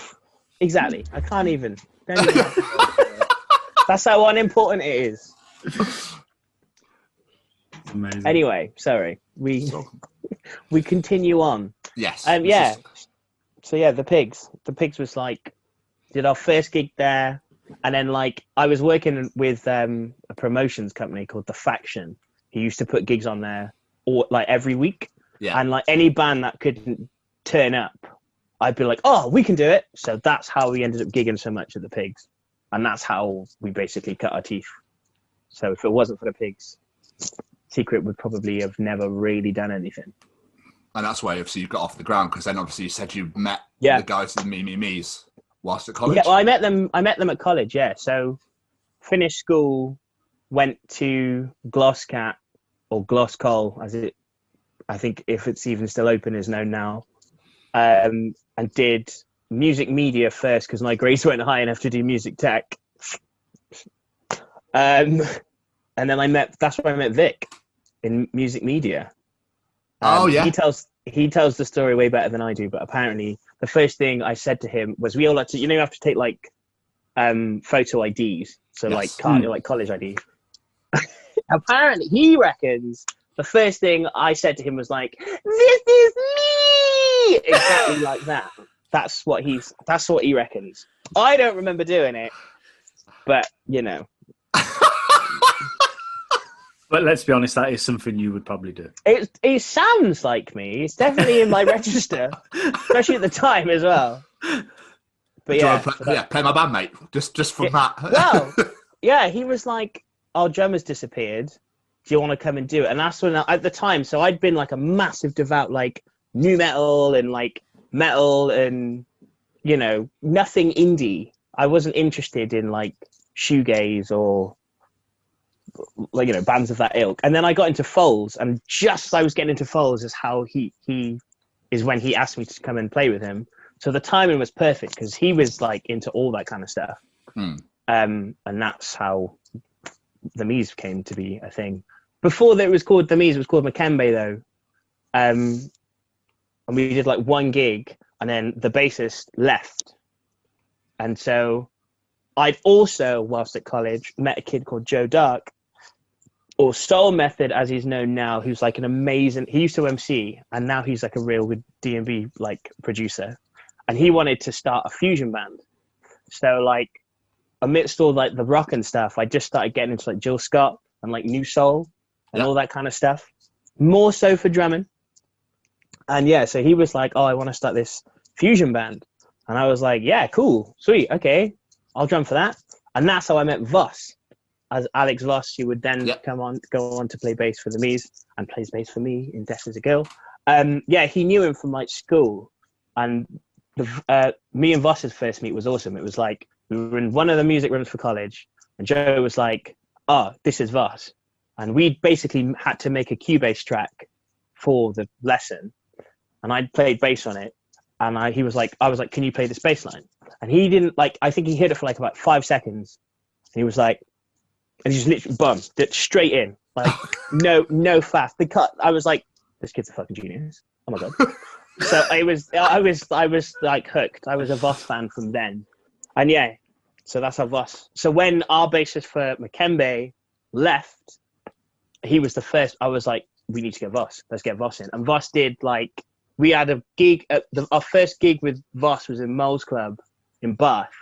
I: <sighs> exactly. I can't even. Don't even <laughs> That's how unimportant it is.
J: Amazing.
I: Anyway, sorry. We we continue on.
A: Yes.
I: Um, yeah.
A: is-
I: So yeah, the pigs. The pigs was like did our first gig there, and then like I was working with um, a promotions company called The Faction. He used to put gigs on there, or like every week,
A: Yeah.
I: and like any band that couldn't turn up, I'd be like, "Oh, we can do it." So that's how we ended up gigging so much at the pigs, and that's how we basically cut our teeth. So if it wasn't for the pigs, Secret would probably have never really done anything.
A: And that's why obviously you got off the ground because then obviously you said you met
I: Yeah.
A: the guys in Me Me Me's whilst at college.
I: Yeah, well, I met them. I met them at college. Yeah, so finished school, went to Gloscat or Glosscol, as it, I think, if it's even still open, is known now, um, and did music media first because my grades weren't high enough to do music tech. Um, and then I met. That's where I met Vic in music media. Um,
A: Oh, yeah.
I: He tells he tells the story way better than I do, but apparently the first thing I said to him was, "We all had to, you know, you have to take like um, photo IDs, so like
A: Yes.
I: car, like college IDs." <laughs> apparently, he reckons the first thing I said to him was like, "This is me," exactly <laughs> like that. That's what he's. That's what he reckons. I don't remember doing it, but you know,
D: But let's be honest, that is something you would probably do.
I: it it sounds like me. It's definitely in my <laughs> register, especially at the time as well. But yeah,
A: play, yeah, play my band, mate. Just just from
I: Yeah,
A: that.
I: well, <laughs> yeah, he was like, "Our drummer's disappeared. Do you want to come and do it?" And that's when, I, at the time, so I'd been like a massive devout like nu metal and like metal and you know nothing indie. I wasn't interested in like shoegaze or like you know bands of that ilk. And then I got into Foals, and just as I was getting into Foals is how he he is when he asked me to come and play with him. So the timing was perfect because he was like into all that kind of stuff
A: Hmm.
I: um, and that's how the Mies came to be a thing. Before that, it was called the Mies. It was called Makembe though, um, and we did like one gig, and then the bassist left, and so I'd also, whilst at college, met a kid called Joe Dark, or Soul Method as he's known now, who's like an amazing. He used to MC, and now he's like a real good D and B like producer, and he wanted to start a fusion band. So like amidst all like the rock and stuff, I just started getting into like Jill Scott and like Neo Soul and
A: Yeah.
I: all that kind of stuff. More so for drumming. And yeah, so he was like, "Oh, I want to start this fusion band," and I was like, "Yeah, cool, sweet, okay, I'll drum for that." And that's how I met Voss, as Alex Voss, who would then
A: Yeah.
I: come on go on to play bass for the Mies and plays bass for me in Death Is A Girl. Um, yeah, he knew him from like school, and the uh, me and Voss's first meet was awesome. It was like we were in one of the music rooms for college, and Joe was like, "Oh, this is Voss," and we basically had to make a Cubase track for the lesson, and I played bass on it, and I, he was like, "I was like, can you play this bass line?" And he didn't like. I think he hit it for like about five seconds, and he was like, and he just literally bum did straight in, like no no fast. The cut. I was like, this kid's a fucking genius. Oh my god. <laughs> so I was I was I was like hooked. I was a Voss fan from then, and yeah, so that's how Voss. So when our bassist for Makembe left, he was the first. I was like, we need to get Voss. Let's get Voss in. And Voss did like we had a gig. At the, our first gig with Voss was in Moles Club in Bath,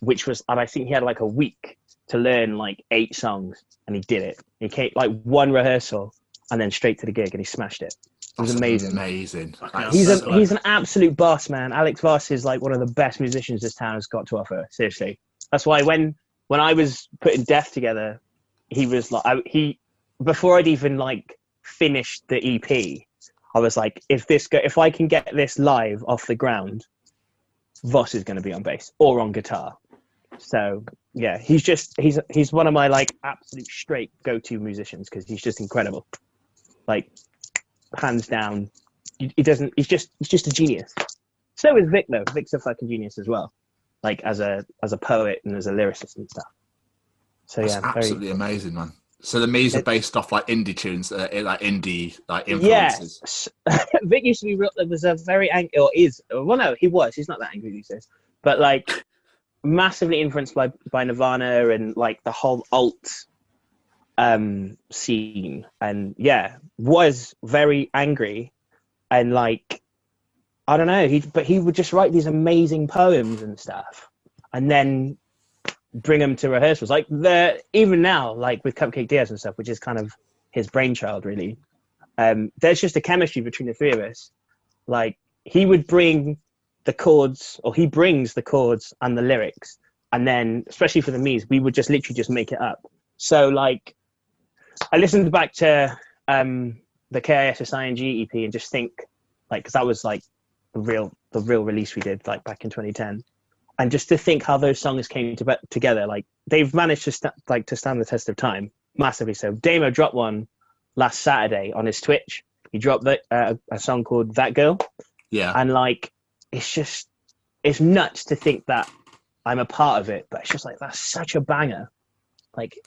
I: which was, and I think he had like a week to learn like eight songs, and he did it. He came like one rehearsal, and then straight to the gig, and he smashed it. It was
A: That's
I: amazing.
A: Amazing. That's
I: He's a, he's an absolute boss, man. Alex Voss is like one of the best musicians this town has got to offer. Seriously, that's why when when I was putting Death together, he was like I, he before I'd even like finished the EP, I was like, if this go, if I can get this live off the ground, Voss is going to be on bass or on guitar. So yeah, he's just he's he's one of my like absolute straight go to musicians because he's just incredible. Like hands down, he, he doesn't. He's just he's just a genius. So is Vic though. Vic's a fucking genius as well, like as a as a poet and as a lyricist and stuff. So
A: That's
I: yeah, very,
A: absolutely amazing, man. So the Me's are based off like indie tunes, uh, like indie like
I: yeah.
A: influences. <laughs>
I: Vic used to be real. There Was a very angry, or is well, no, he was. He's not that angry these days, but like massively influenced by by Nirvana and like the whole alt um scene, and yeah, was very angry, and like I don't know, he but he would just write these amazing poems and stuff, and then bring them to rehearsals. Like the even now, like with Cupcake Diaz and stuff, which is kind of his brainchild, really. Um, there's just a chemistry between the three of us. Like he would bring the chords, or he brings the chords and the lyrics, and then especially for the me's, we would just literally just make it up. So like, I listened back to um, the KISSING EP and just think like, because that was like the real the real release we did like back in 2010 and just to think how those songs came to, together like they've managed to st- like to stand the test of time massively so damo dropped one last saturday on his twitch he dropped the, uh, a song called that girl
A: Yeah.
I: and like it's just it's nuts to think that i'm a part of it but it's just like that's such a banger. Like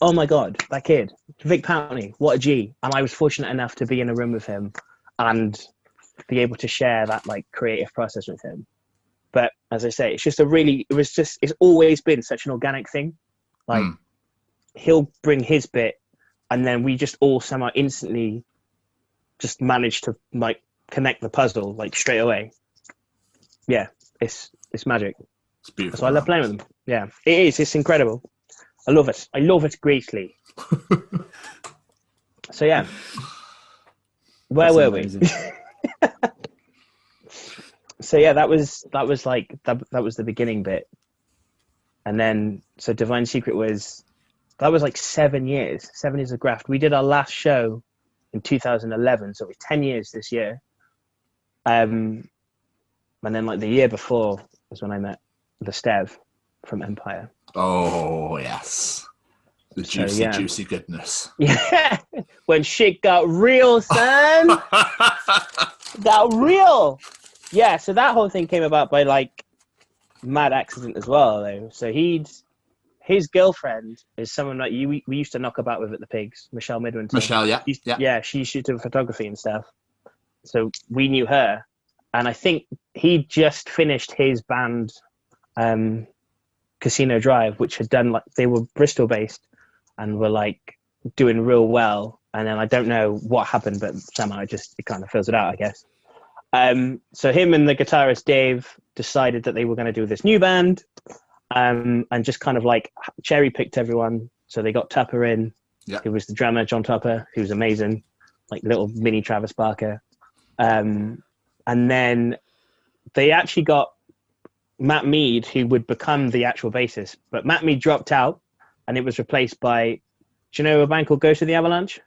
I: oh my god that kid vic pountney what a g. And i was fortunate enough to be in a room with him and be able to share that like creative process with him. But as i say it's just a really it was just it's always been such an organic thing. Like
A: Mm.
I: he'll bring his bit and then we just all somehow instantly just manage to like connect the puzzle like straight away yeah it's it's magic.
A: It's beautiful.
I: that's why i love playing with them. Yeah it is. It's incredible. I love it. I love it greatly. <laughs> So yeah. Where
D: That's
I: were
D: amazing.
I: we <laughs> so yeah that was that was like that, that was the beginning bit. And then so divine secret was that was like seven years seven years of graft. We did our last show in 2011 so it was 10 years this year. Um and then like the year before was when i met the stev from empire
A: Oh yes, the
I: So,
A: juicy,
I: yeah.
A: juicy goodness.
I: yeah <laughs> when shit got real son <laughs> got real. Yeah, so that whole thing came about by like mad accident as well, though. So he'd his girlfriend is someone that you we used to knock about with at the pigs, Michelle Midwinter.
A: Michelle, yeah, yeah.
I: yeah, she used to do photography and stuff. So we knew her, and I think he just finished his band, um, Casino Drive, which had done like they were Bristol based, and were like doing real well. And then I don't know what happened, but somehow it just it kind of fills it out, I guess. Um, so him and the guitarist Dave decided that they were going to do this new band, um, and just kind of like cherry picked everyone. So they got Tupper in,
A: Yeah.
I: who was the drummer, John Tupper, who was amazing, like little mini Travis Barker. Um, and then they actually got Matt Mead, who would become the actual bassist. But Matt Mead dropped out, and it was replaced by, do you know a band called Ghost of the Avalanche?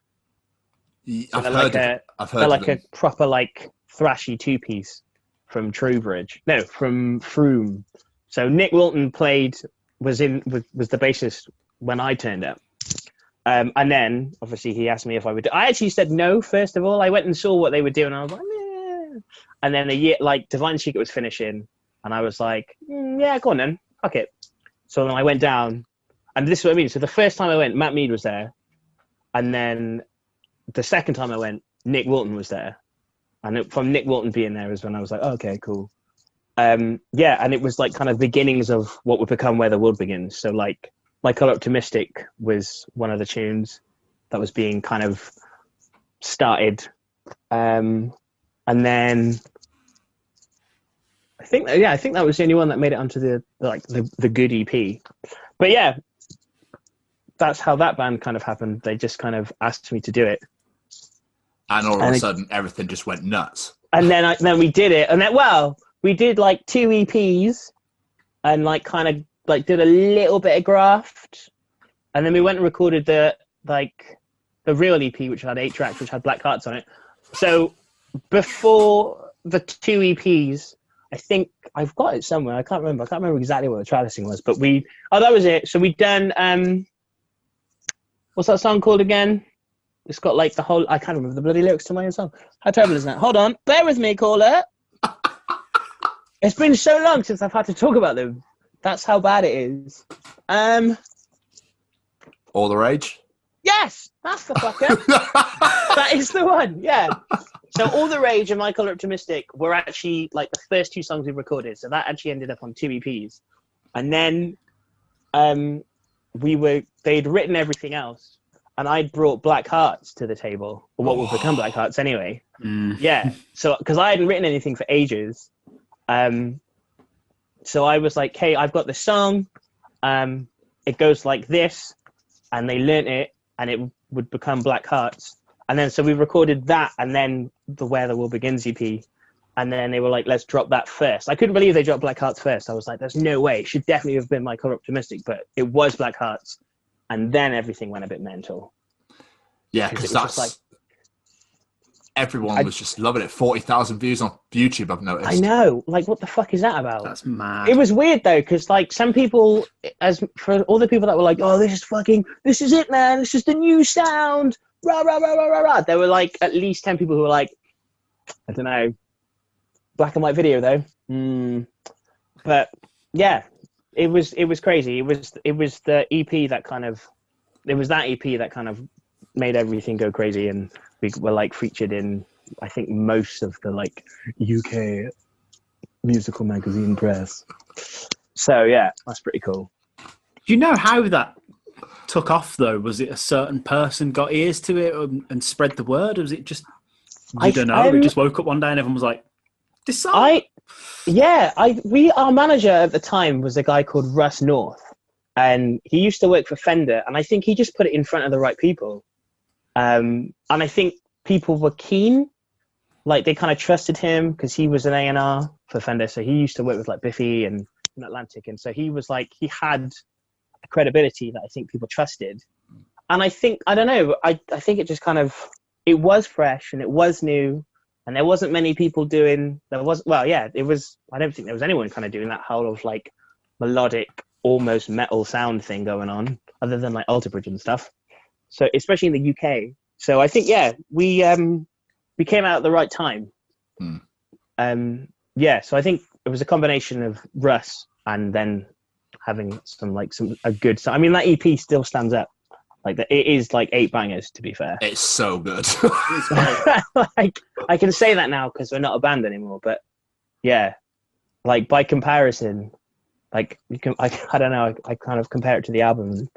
A: I've heard.
I: like
A: of,
I: a-
A: I've
I: They're
A: heard.
I: like
A: them.
I: a proper like thrashy two piece from Trowbridge. No, from Frome. So Nick Wilton played was in was, was the bassist when I turned up. Um, and then obviously he asked me if I would. Do, I actually said no. First of all, I went and saw what they were doing. I was like. And then a year like Divine Secret was finishing, and I was like, "Mm, yeah, go on then, fuck it. So then I went down, and this is what I mean. So the first time I went, Matt Mead was there, and then the second time I went, Nick Wilton was there, and it, from Nick Wilton being there is when I was like, oh, okay, cool. um, yeah, and it was like kind of beginnings of what would become where the world begins. So like, My Color Optimistic was one of the tunes that was being kind of started, um, and then I think yeah, I think that was the only one that made it onto the like the the good EP. But yeah, that's how that band kind of happened. They just kind of asked me to do it,
A: And all of
I: And
A: a
I: it-
A: sudden, everything just went nuts.
I: and then I, then we did it, and then well, we did like two EPs, and like kind of like did a little bit of graft, and then we went and recorded the like the real EP, which had eight tracks, which had Black Hearts on it. So before the two EPs, I think I've got it somewhere. I can't remember. I can't remember exactly what the track listing was, but we oh that was it. So we done um, what's that song called again? It's got like the whole. I can't remember the bloody lyrics to my own song. How terrible is that? Hold on, bear with me, caller. <laughs> it's been so long since I've had to talk about them. That's how bad it is. Um,
A: All the rage.
I: Yes, that's the fucker. <laughs> that is the one. Yeah. So all the rage and My Color Optimistic were actually like the first two songs we recorded. So that actually ended up on two EPs, and then um, we were they'd written everything else, and I'd brought Black Hearts to the table, or what would become Black Hearts anyway. Yeah. So because I hadn't written anything for ages, um, so I was like, "Hey, I've got this song. Um, it goes like this," and they learnt it, and it would become Black Hearts. And then so we recorded that, and then the Where the World Begins EP, and then they were like, "Let's drop that first. I couldn't believe they dropped Black Hearts first. I was like, "There's no way. It should definitely have been My Color Optimistic," but it was Black Hearts, and then everything went a bit mental.
A: Yeah,
I: Because
A: because
I: it was
A: that's
I: just
A: everyone
I: I-
A: was just loving it. Forty thousand views on YouTube. I've noticed.
I: I know. Like, what the fuck is that about?
D: That's mad.
I: It was weird though, because like some people, as for all the people that were like, "Oh, this is fucking, this is it, man. This is the new sound." Rah rah rah rah rah rah. There were like at least ten people who were like, I don't know, black and white video though. Mm. But yeah, it was it was crazy. It was it was the EP that kind of, it was that EP that kind of made everything go crazy, and we were like featured in I think most of the like UK musical magazine press. So yeah, that's pretty cool.
D: Do you know how that took off though? Was it a certain person got ears to it and, and spread the word, or was it just I don't know?
I: um,
D: it just woke up one day and everyone was like, "This song."
I: I yeah, I we our manager at the time was a guy called Russ North, and he used to work for Fender, and I think he just put it in front of the right people, um, and I think people were keen, like they kind of trusted him because he was an A and R for Fender, so he used to work with like Biffy and, and Atlantic, and so he was like he had a credibility that I think people trusted, and I think I don't know, I I think it just kind of it was fresh and it was new and there wasn't many people doing there was well yeah it was i don't think there was anyone kind of doing that whole of like melodic almost metal sound thing going on other than like alter bridge and stuff so especially in the uk so i think yeah we um we came out at the right time
A: Hmm.
I: um yeah so i think it was a combination of russ and then having some like some a good so i mean that ep still stands up like the, it is like eight bangers to be fair
A: It's so good. <laughs>
I: like I can say that now because we're not a band anymore. But yeah, like by comparison, like you can I, I don't know I, I kind of compare it to the album.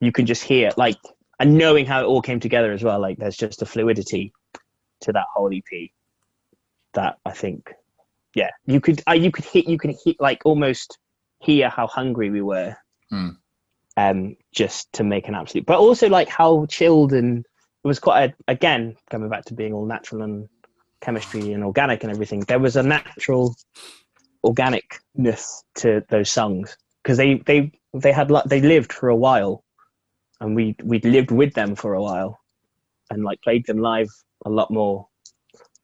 I: You can just hear like and knowing how it all came together as well. Like there's just a fluidity to that whole EP that I think yeah you could uh, you could hit you could hit like almost hear how hungry we were.
A: Hmm.
I: Um, just to make an absolute, but also like how chilled and it was quite a, again coming back to being all natural and chemistry and organic and everything there was a natural organicness to those songs because they they they had like they lived for a while and we we'd lived with them for a while and like played them live a lot more.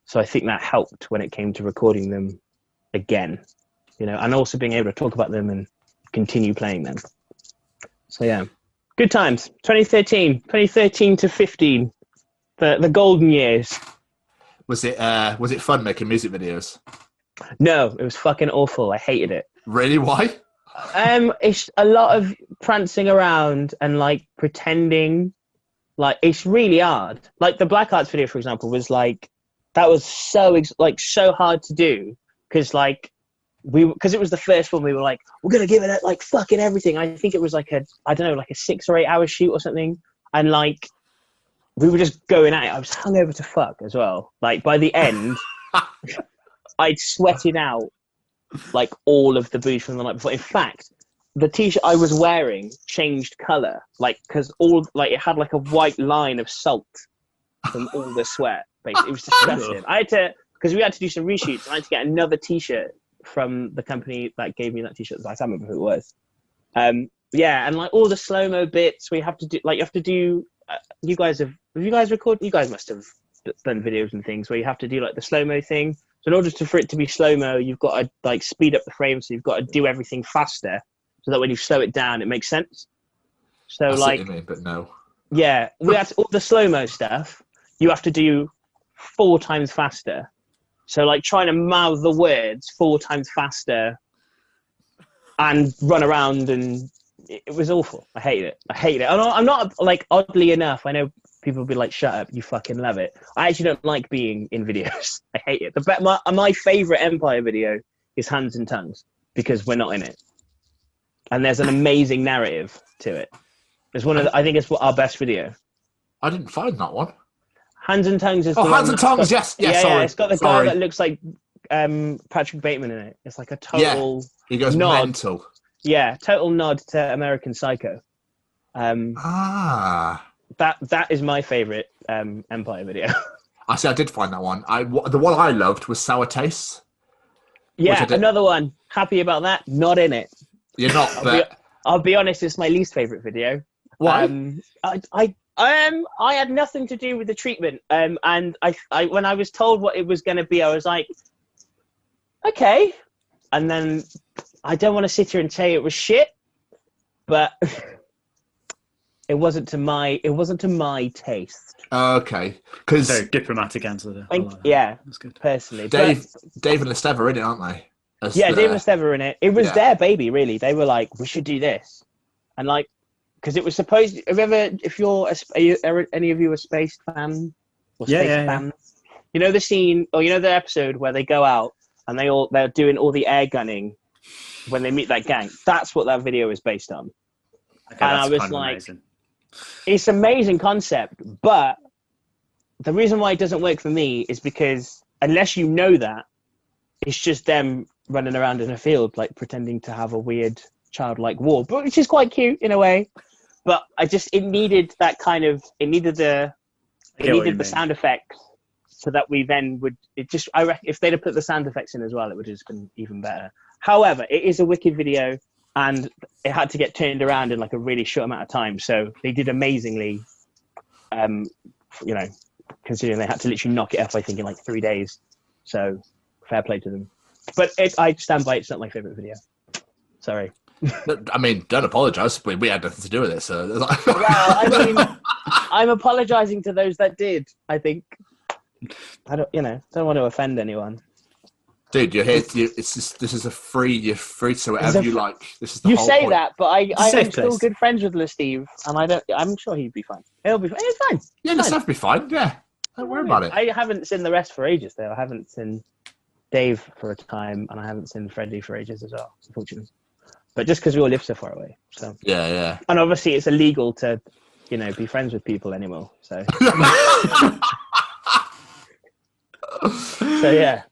I: So i think that helped when it came to recording them again you know and also being able to talk about them and continue playing them. So yeah. Good times. 2013 2013 to 15 the the golden years.
A: Was it uh was it fun making music videos?
I: no it was fucking awful. I hated it.
A: Really? Why?
I: Um it's a lot of prancing around and like pretending. Like it's really hard. Like the Black Hearts video for example was like that was so ex- like so hard to do because like we because it was the first one we were like we're gonna give it like fucking everything. I think it was like a i don't know like a six or eight hour shoot or something. And like we were just going at it. I was hungover to fuck as well. Like by the end <laughs> i'd sweated out like all of the booze from the night before in fact the t-shirt i was wearing changed color like because all like it had like a white line of salt from all the sweat basically it was <laughs> disgusting i had to because we had to do some reshoots i had to get another t-shirt from the company that gave me that t-shirt. I can't remember who it was. Um, yeah, and like all the slow mo bits, we have to do. Like you have to do. Uh, you guys have. Have you guys recorded? You guys must have done videos and things where you have to do like the slow mo thing. So in order to, for it to be slow mo, you've got to like speed up the frame. So you've got to do everything faster, so that when you slow it down, it makes sense. So
A: I
I: like,
A: mean, but no.
I: yeah, we had all the slow mo stuff. You have to do four times faster. So like trying to mouth the words four times faster and run around and it, was awful. I hated it. I hated it. I'm I'm not like oddly enough. I know people be like, "Shut up, you fucking love it." I actually don't like being in videos. <laughs> I hate it. The be- my my favorite Empire video is Hands and Tongues because we're not in it, and there's an amazing narrative to it. It's one of the, I think it's our best video.
A: I didn't find that one.
I: Hands and Tongues is
A: Oh,
I: the
A: Hands and Tongues,
I: got-
A: yes, yeah,
I: yeah,
A: sorry,
I: yeah. It's got the
A: sorry.
I: guy that looks like um, Patrick Bateman in it. It's like a total. Yeah.
A: He goes
I: nod.
A: mental.
I: Yeah, total nod to American Psycho. Um,
A: Ah.
I: That that is my favorite um, Empire video. <laughs>
A: I see. I did find that one. I the one I loved was Sour Taste.
I: yeah, another one. Happy about that. Not in it.
A: You're not,
I: I'll be, I'll be honest. It's my least favorite video.
A: why?
I: Um, I, I, um, I had nothing to do with the treatment. Um, and I, I, when I was told what it was going to be, I was like, okay. And then I don't want to sit here and say it was shit, but <laughs> it wasn't to my, it wasn't to my taste.
A: okay, because
D: Very diplomatic answer there. I
I: Think-
D: like that.
I: yeah,
D: That's good.
I: personally. But-
A: Dave, Dave and Esteve are in it, aren't they? As
I: yeah,
A: the-
I: Dave and Steve were in it. It was
A: Yeah.
I: their baby, really. They were like, we should do this, and like, because it was supposed. Have ever, if you're, a, are, you, are any of you a Spaced fan or
D: Yeah,
I: Spaced
D: yeah, yeah.
I: fans? You know the scene, or you know the episode where they go out and they all they're doing all the air gunning when they meet that gang. That's what that video is based on.
D: Okay,
I: And I was
D: kind of
I: like-
D: amazing.
I: It's amazing concept, but the reason why it doesn't work for me is because unless you know that, it's just them running around in a field like pretending to have a weird childlike war, but which is quite cute in a way. But I just it needed that kind of it needed the it
D: get what you
I: needed the
D: mean.
I: sound effects so that we then would it just I reckon if they'd have put the sound effects in as well, it would have just been even better. However, it is a wicked video and it had to get turned around in like a really short amount of time. So they did amazingly um you know, considering they had to literally knock it up I think in like three days. So fair play to them. But it, I stand by it's not my favourite video. Sorry.
A: I mean, don't apologise. We, we had nothing to do with it. So
I: Well, I mean, <laughs> I'm apologising to those that did. I think. I don't, you know, don't want to offend anyone.
A: Dude, you're here. You, it's just this is a free. You're free to whatever
I: a
A: you like. This is the
I: You
A: whole
I: say
A: point.
I: that, but I, I am still
D: place.
I: good friends with Le Steve, and I don't. I'm sure he'd be fine. He'll be fine. It's fine.
A: Yeah, let's have to be fine. Yeah, don't worry about it.
I: I haven't seen the rest for ages, though. I haven't seen Dave for a time, and I haven't seen Freddie for ages as well, unfortunately. But just because we all live so far away, so
A: Yeah, yeah.
I: and obviously it's illegal to, you know, be friends with people anymore. So, <laughs> so yeah,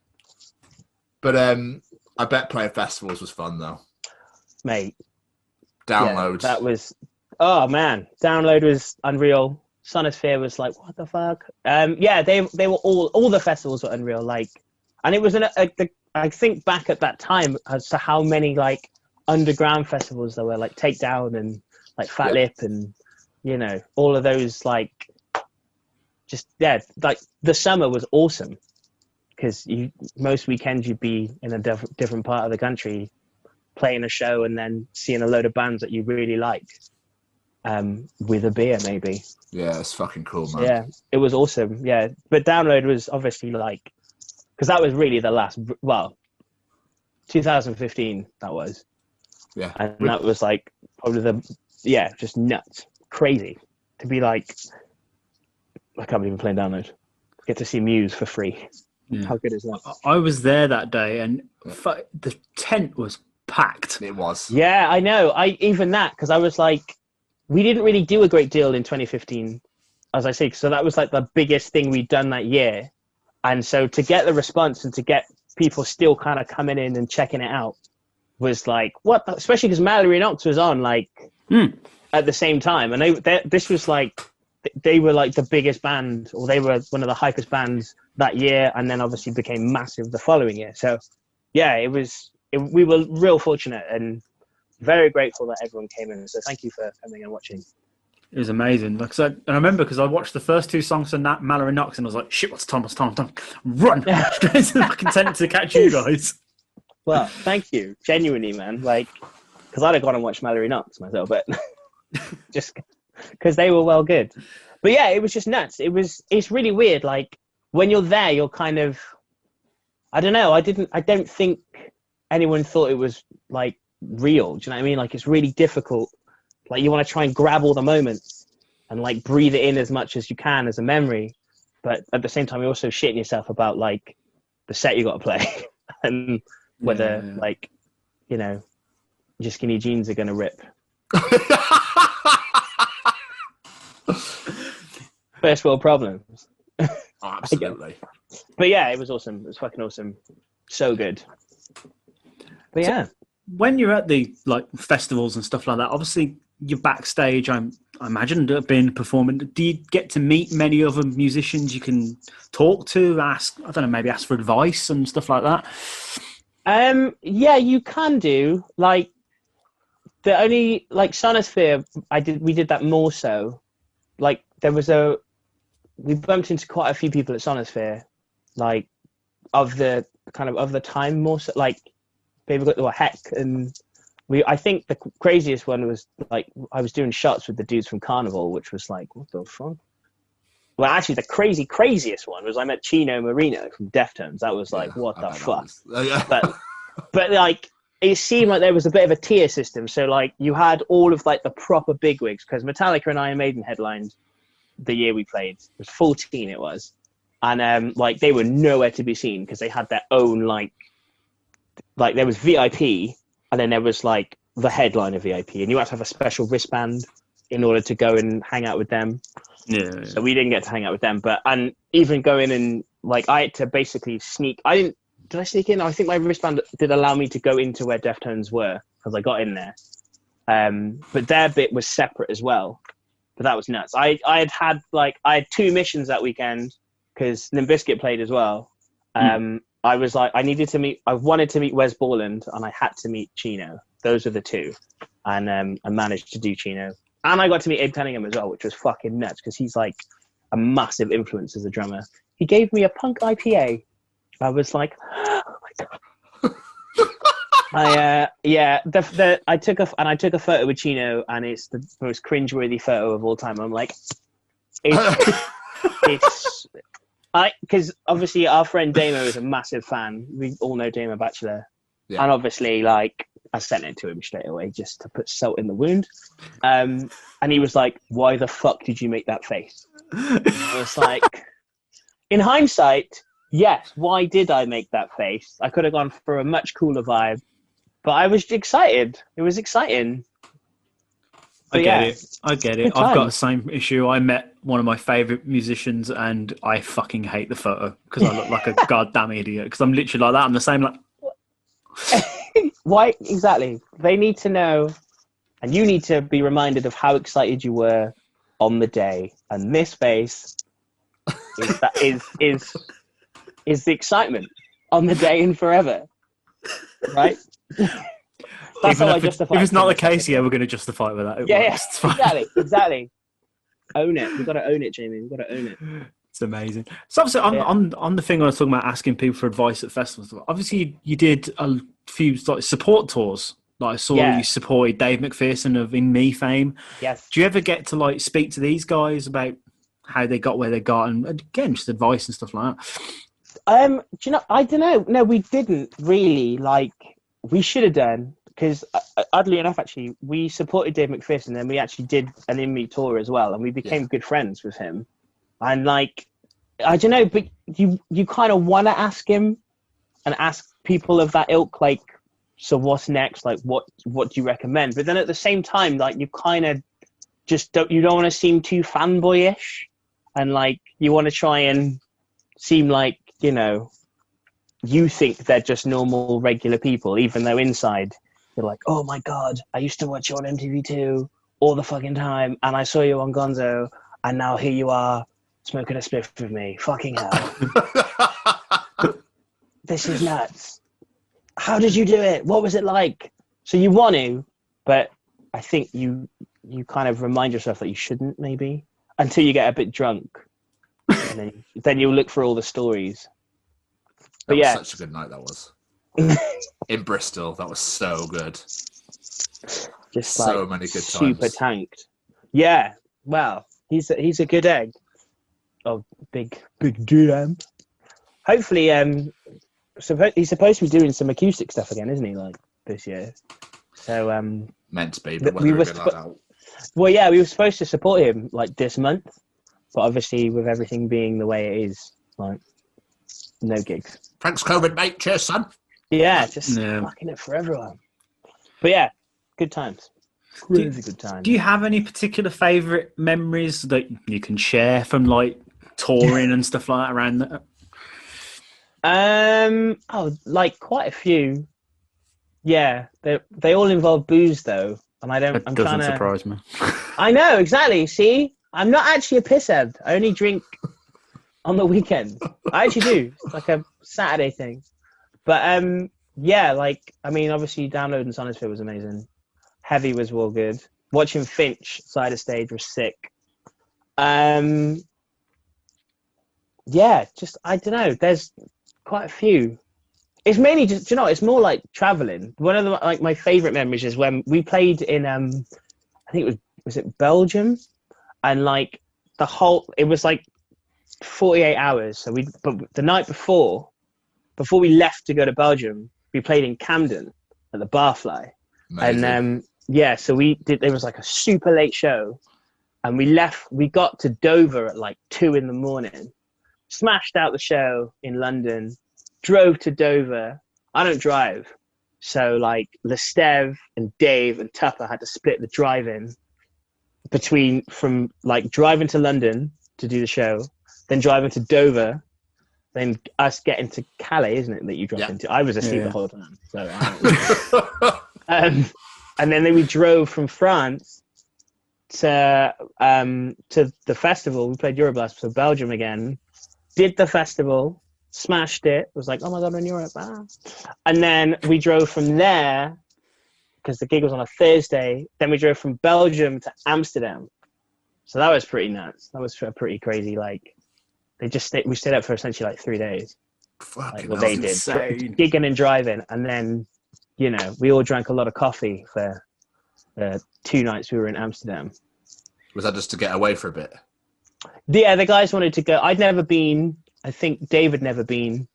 A: But um, I bet playing festivals was fun though.
I: mate. yeah, that was. Oh man, download was unreal. Sonisphere was like, what the fuck? Um, yeah, they they were all all the festivals were unreal. Like, and it was an. A, the, I think back at that time as to how many like underground festivals there were, like Takedown and like Fat
A: Yeah.
I: Lip and you know all of those like just yeah like the summer was awesome because you most weekends you'd be in a diff- different part of the country playing a show and then seeing a load of bands that you really like um, with a beer maybe.
A: Yeah, it's fucking cool, man.
I: yeah it was awesome. Yeah but download was obviously like because that was really the last well 2015 that was.
A: Yeah.
I: and that was like probably the yeah just nuts. Crazy to be like i can't believe i'm playing download. Get to see muse for free
D: Yeah.
I: How good is that?
D: I was there that day, and fu- the tent was packed.
A: It was.
I: Yeah, I know. I even that because I was like, we didn't really do a great deal in 2015, as I say. So that was like the biggest thing we'd done that year, and so to get the response and to get people still kind of coming in and checking it out was like what, the- especially because Mallory Knox was on like
D: Hmm.
I: at the same time, and they, they this was like they were like the biggest band, or they were one of the hypest bands that year, and then obviously became massive the following year. So, yeah, it was. It, we were real fortunate and very grateful that everyone came in. So, thank you for coming and watching.
D: It was amazing. Like, so, and I remember because I watched the first two songs from that Mallory Knox, and I was like, "Shit, what's Tom? What's Tom? Tom, run <laughs> straight to the fucking tent to catch you guys."
I: Well, thank you, genuinely, man. Like, because I'd have gone and watched Mallory Knox myself, but <laughs> just because they were well good. But yeah, it was just nuts. It was. It's really weird. Like when you're there, you're kind of. I don't know. I didn't. I don't think anyone thought it was like real. Do you know what I mean? Like it's really difficult. Like you want to try and grab all the moments and like breathe it in as much as you can as a memory, but at the same time, you're also shitting yourself about like the set you got to play <laughs> and whether
D: Yeah, yeah.
I: like you know your skinny jeans are gonna rip. <laughs> First world problems. <laughs>
A: Oh, absolutely.
I: But yeah, it was awesome. It was fucking awesome. So good. But yeah.
D: when you're at the like festivals and stuff like that, obviously you're backstage. I'm, I imagine uh, being performing. Do you get to meet many other musicians you can talk to? Ask, I don't know, maybe ask for advice and stuff like that.
I: Um, yeah, you can do like the only like Sonisphere. I did we did that more so. Like there was a we bumped into quite a few people at Sonisphere, like of the kind of of the time more so like people got well heck and we I think the craziest one was like I was doing shots with the dudes from Carnival, which was like what the fuck. Well, actually, the crazy craziest one was I met Chino Moreno from Deftones. That was like, what the fuck?
A: Oh, yeah.
I: but <laughs> but like it seemed like there was a bit of a tier system. So like you had all of like the proper bigwigs because Metallica and Iron Maiden headlined the year we played. It was fourteen. It was, and um like they were nowhere to be seen because they had their own like like there was VIP and then there was like the headliner VIP and you had to have a special wristband in order to go and hang out with them.
D: Yeah,
I: So we didn't get to hang out with them, but and even going and like I had to basically sneak. I didn't. Did I sneak in? I think my wristband did allow me to go into where Deftones were because I got in there. Um, but their bit was separate as well. But that was nuts. I I had had like I had two missions that weekend because Limp Bizkit played as well. Um, I was like I needed to meet. I wanted to meet Wes Borland and I had to meet Chino. Those are the two, and um, I managed to do Chino. And I got to meet Abe Cunningham as well, which was fucking nuts because he's like a massive influence as a drummer. He gave me a punk IPA. I was like, <gasps> oh my god. <laughs> I uh, yeah, the, the I took a and I took a photo with Chino, and it's the most cringeworthy photo of all time. I'm like, it's, <laughs> it's I because obviously our friend Damo is a massive fan. We all know Damo Bachelor,
A: Yeah.
I: and obviously like I sent it to him straight away just to put salt in the wound. Um, and he was like, "Why the fuck did you make that face?" I was like, in hindsight, yes. Why did I make that face? I could have gone for a much cooler vibe, but I was excited. It was exciting.
D: I get
I: yeah.
D: it. I get it. I've got the same issue. I met one of my favorite musicians, and I fucking hate the photo because I look like a <laughs> goddamn idiot. Because I'm literally like that. I'm the same. Like, <laughs>
I: Why exactly? They need to know, and you need to be reminded of how excited you were on the day. And this face is that is is is the excitement on the day and forever, right? That's
D: even
I: how I justify.
D: if it's not the case, yeah, we're going to justify it with that. It
I: yeah, yeah,
D: works.
I: Exactly, <laughs> exactly. Own it. We've got to own it, Jamie. We've got to own it.
D: It's amazing. So obviously, on,
I: Yeah.
D: on on the thing I was talking about asking people for advice at festivals. Obviously, you, you did a few like support tours. Like I saw
I: Yeah.
D: you supported Dave McPherson of InMe fame.
I: Yes.
D: Do you ever get to like speak to these guys about how they got where they got, and again, just advice and stuff like that?
I: Um, do you know? I don't know. No, we didn't really. Like, we should have done because, uh, oddly enough, actually, we supported Dave McPherson, and we actually did an in me tour as well, and we became good friends with him. And like, I don't know, but you you kind of want to ask him and ask people of that ilk, like, so what's next? Like, what what do you recommend? But then at the same time, like, you kind of just don't you don't want to seem too fanboyish, and like you want to try and seem like you know you think they're just normal regular people, even though inside you're like, oh my god, I used to watch you on MTV2 all the fucking time, and I saw you on Gonzo, and now here you are smoking a spliff with me. Fucking hell. <laughs> this is nuts. How did you do it? What was it like? So you want to, but I think you you kind of remind yourself that you shouldn't maybe until you get a bit drunk, <laughs> and then then you'll look for all the stories.
A: That
I: But
A: was
I: yeah,
A: such a good night that was. <laughs> In Bristol, that was so good.
I: just
A: so
I: like
A: many good times.
I: super
A: times.
I: tanked. Yeah, well, he's a, he's a good egg. Oh, big big DM. Hopefully, um, suppo- he's supposed to be doing some acoustic stuff again, isn't he? Like this year. So, um,
A: Meant to be,
I: Th-
A: but
I: we were
A: it been like
I: spo- well, yeah, we were supposed to support him like this month, but obviously, with everything being the way it is, like no gigs.
A: Thanks, COVID, mate. Cheers, son.
I: Yeah, just
D: Yeah.
I: fucking it for everyone. But yeah, good times.
D: Do-
I: Crazy good times.
D: Do you have any particular favourite memories that you can share from like touring and stuff like that around that?
I: Um, oh, like quite a few. Yeah, they they all involve booze though, and I don't.
D: That
I: I'm
D: doesn't
I: trying to.
D: surprise me.
I: I know exactly. See, I'm not actually a pisshead. I only drink on the weekend. I actually do. It's like a Saturday thing. But um, yeah, like I mean, obviously, downloading Sonisphere was amazing. Hevy was all good. Watching Finch side of stage was sick. Um, yeah, just I don't know. There's quite a few. It's mainly just you know. It's more like traveling. One of the like my favorite memories is when we played in um, I think it was was it Belgium, and like the whole it was like 48 hours. So we but the night before, before we left to go to Belgium, we played in Camden at the Barfly, and
A: Amazing.
I: um yeah, so we did. There was like a super late show, and we left. We got to Dover at like two in the morning, smashed out the show in London, drove to Dover. I don't drive, so like Lestev and Dave and Tupper had to split the drive-in between from like driving to London to do the show, then driving to Dover, then us getting to Calais, isn't it? That you drop
A: Yeah.
I: into. I was asleep
D: Yeah.
I: the whole time, so. I <laughs> um, and then we drove from France to um, to the festival. We played Euroblast, so Belgium again. Did the festival, smashed it. Was like, oh my god, we're in Europe! Ah. And then we drove from there because the gig was on a Thursday. Then we drove from Belgium to Amsterdam. So that was pretty nuts. That was a pretty crazy. Like they just we stayed up for essentially like three days. Like
A: Fucking
I: what
A: hell.
I: they did,
D: insane.
I: gigging and driving, and then you know we all drank a lot of coffee for the two nights we were in Amsterdam.
A: Was that just to get away for a bit?
I: Yeah, the guys wanted to go. I'd never been. I think David never been.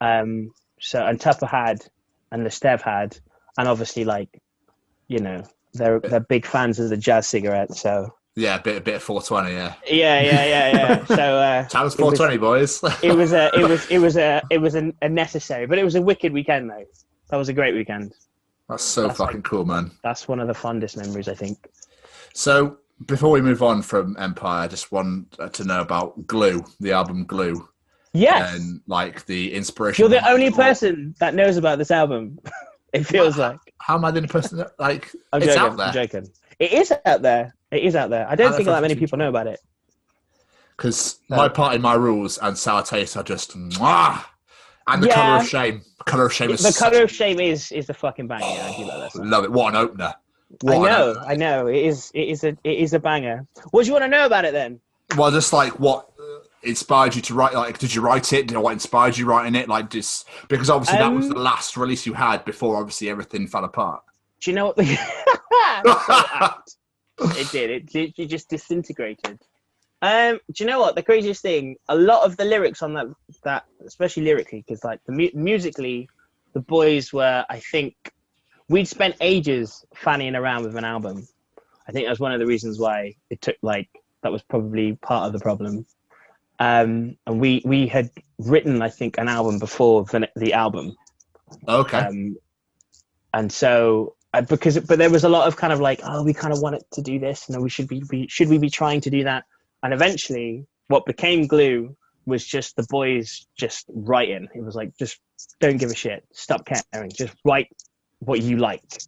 I: Um, so and Tupper had, and the Stev had, and obviously like, you know, they're they're big fans of the jazz cigarette. So
A: Yeah, a bit, a bit of 420, yeah.
I: yeah, yeah, yeah, yeah. <laughs> So uh,
A: Challenge
I: it was-
A: 420, boys. <laughs>
I: it was a it was it was a <laughs> it was a, a necessary, but it was a wicked weekend though. That was a great weekend.
A: That's so
I: That's
A: fucking cool, man.
I: That's one of the fondest memories I think.
A: So before we move on from Empire, I just want to know about Glue, the album Glue,
I: Yes,
A: and like the inspiration.
I: you're the only person that knows about this album. it feels like.
A: How am I the only person that like
I: I'm
A: it's
I: joking.
A: out there?
I: I'm joking. It is out there. It is out there. I don't
A: How
I: think that many people know about it.
A: Because
I: No.
A: my in my rules, and sour taste are just mwah! and the color of shame. Color of shame is
I: The
A: such
I: color of shame is is the fucking banger. Yeah, I do like that song.
A: Love it. What an opener!
I: I
A: What an
I: know.
A: opener.
I: I know. It is. It is a. It is a banger. What do you want to know about it then?
A: Well, just like what uh, inspired you to write? Like, did you write it? Did you know what inspired you writing it? Like, just because obviously that was
I: Um,
A: the last release you had before obviously everything fell apart.
I: Do you know what? The... <laughs> it did. It literally just disintegrated. Um, do you know what the craziest thing? A lot of the lyrics on that, that especially lyrically, because like the mu- musically, the boys were. I think we'd spent ages fanning around with an album. I think that's one of the reasons why it took like that was probably part of the problem. um, and we we had written I think an album before the the album.
A: Okay.
I: Um, and so because but there was a lot of kind of like oh we kind of wanted to do this and we should be, be should we be trying to do that? And eventually what became glue was just the boys just writing. It was like just don't give a shit. Stop caring. Just write what you like.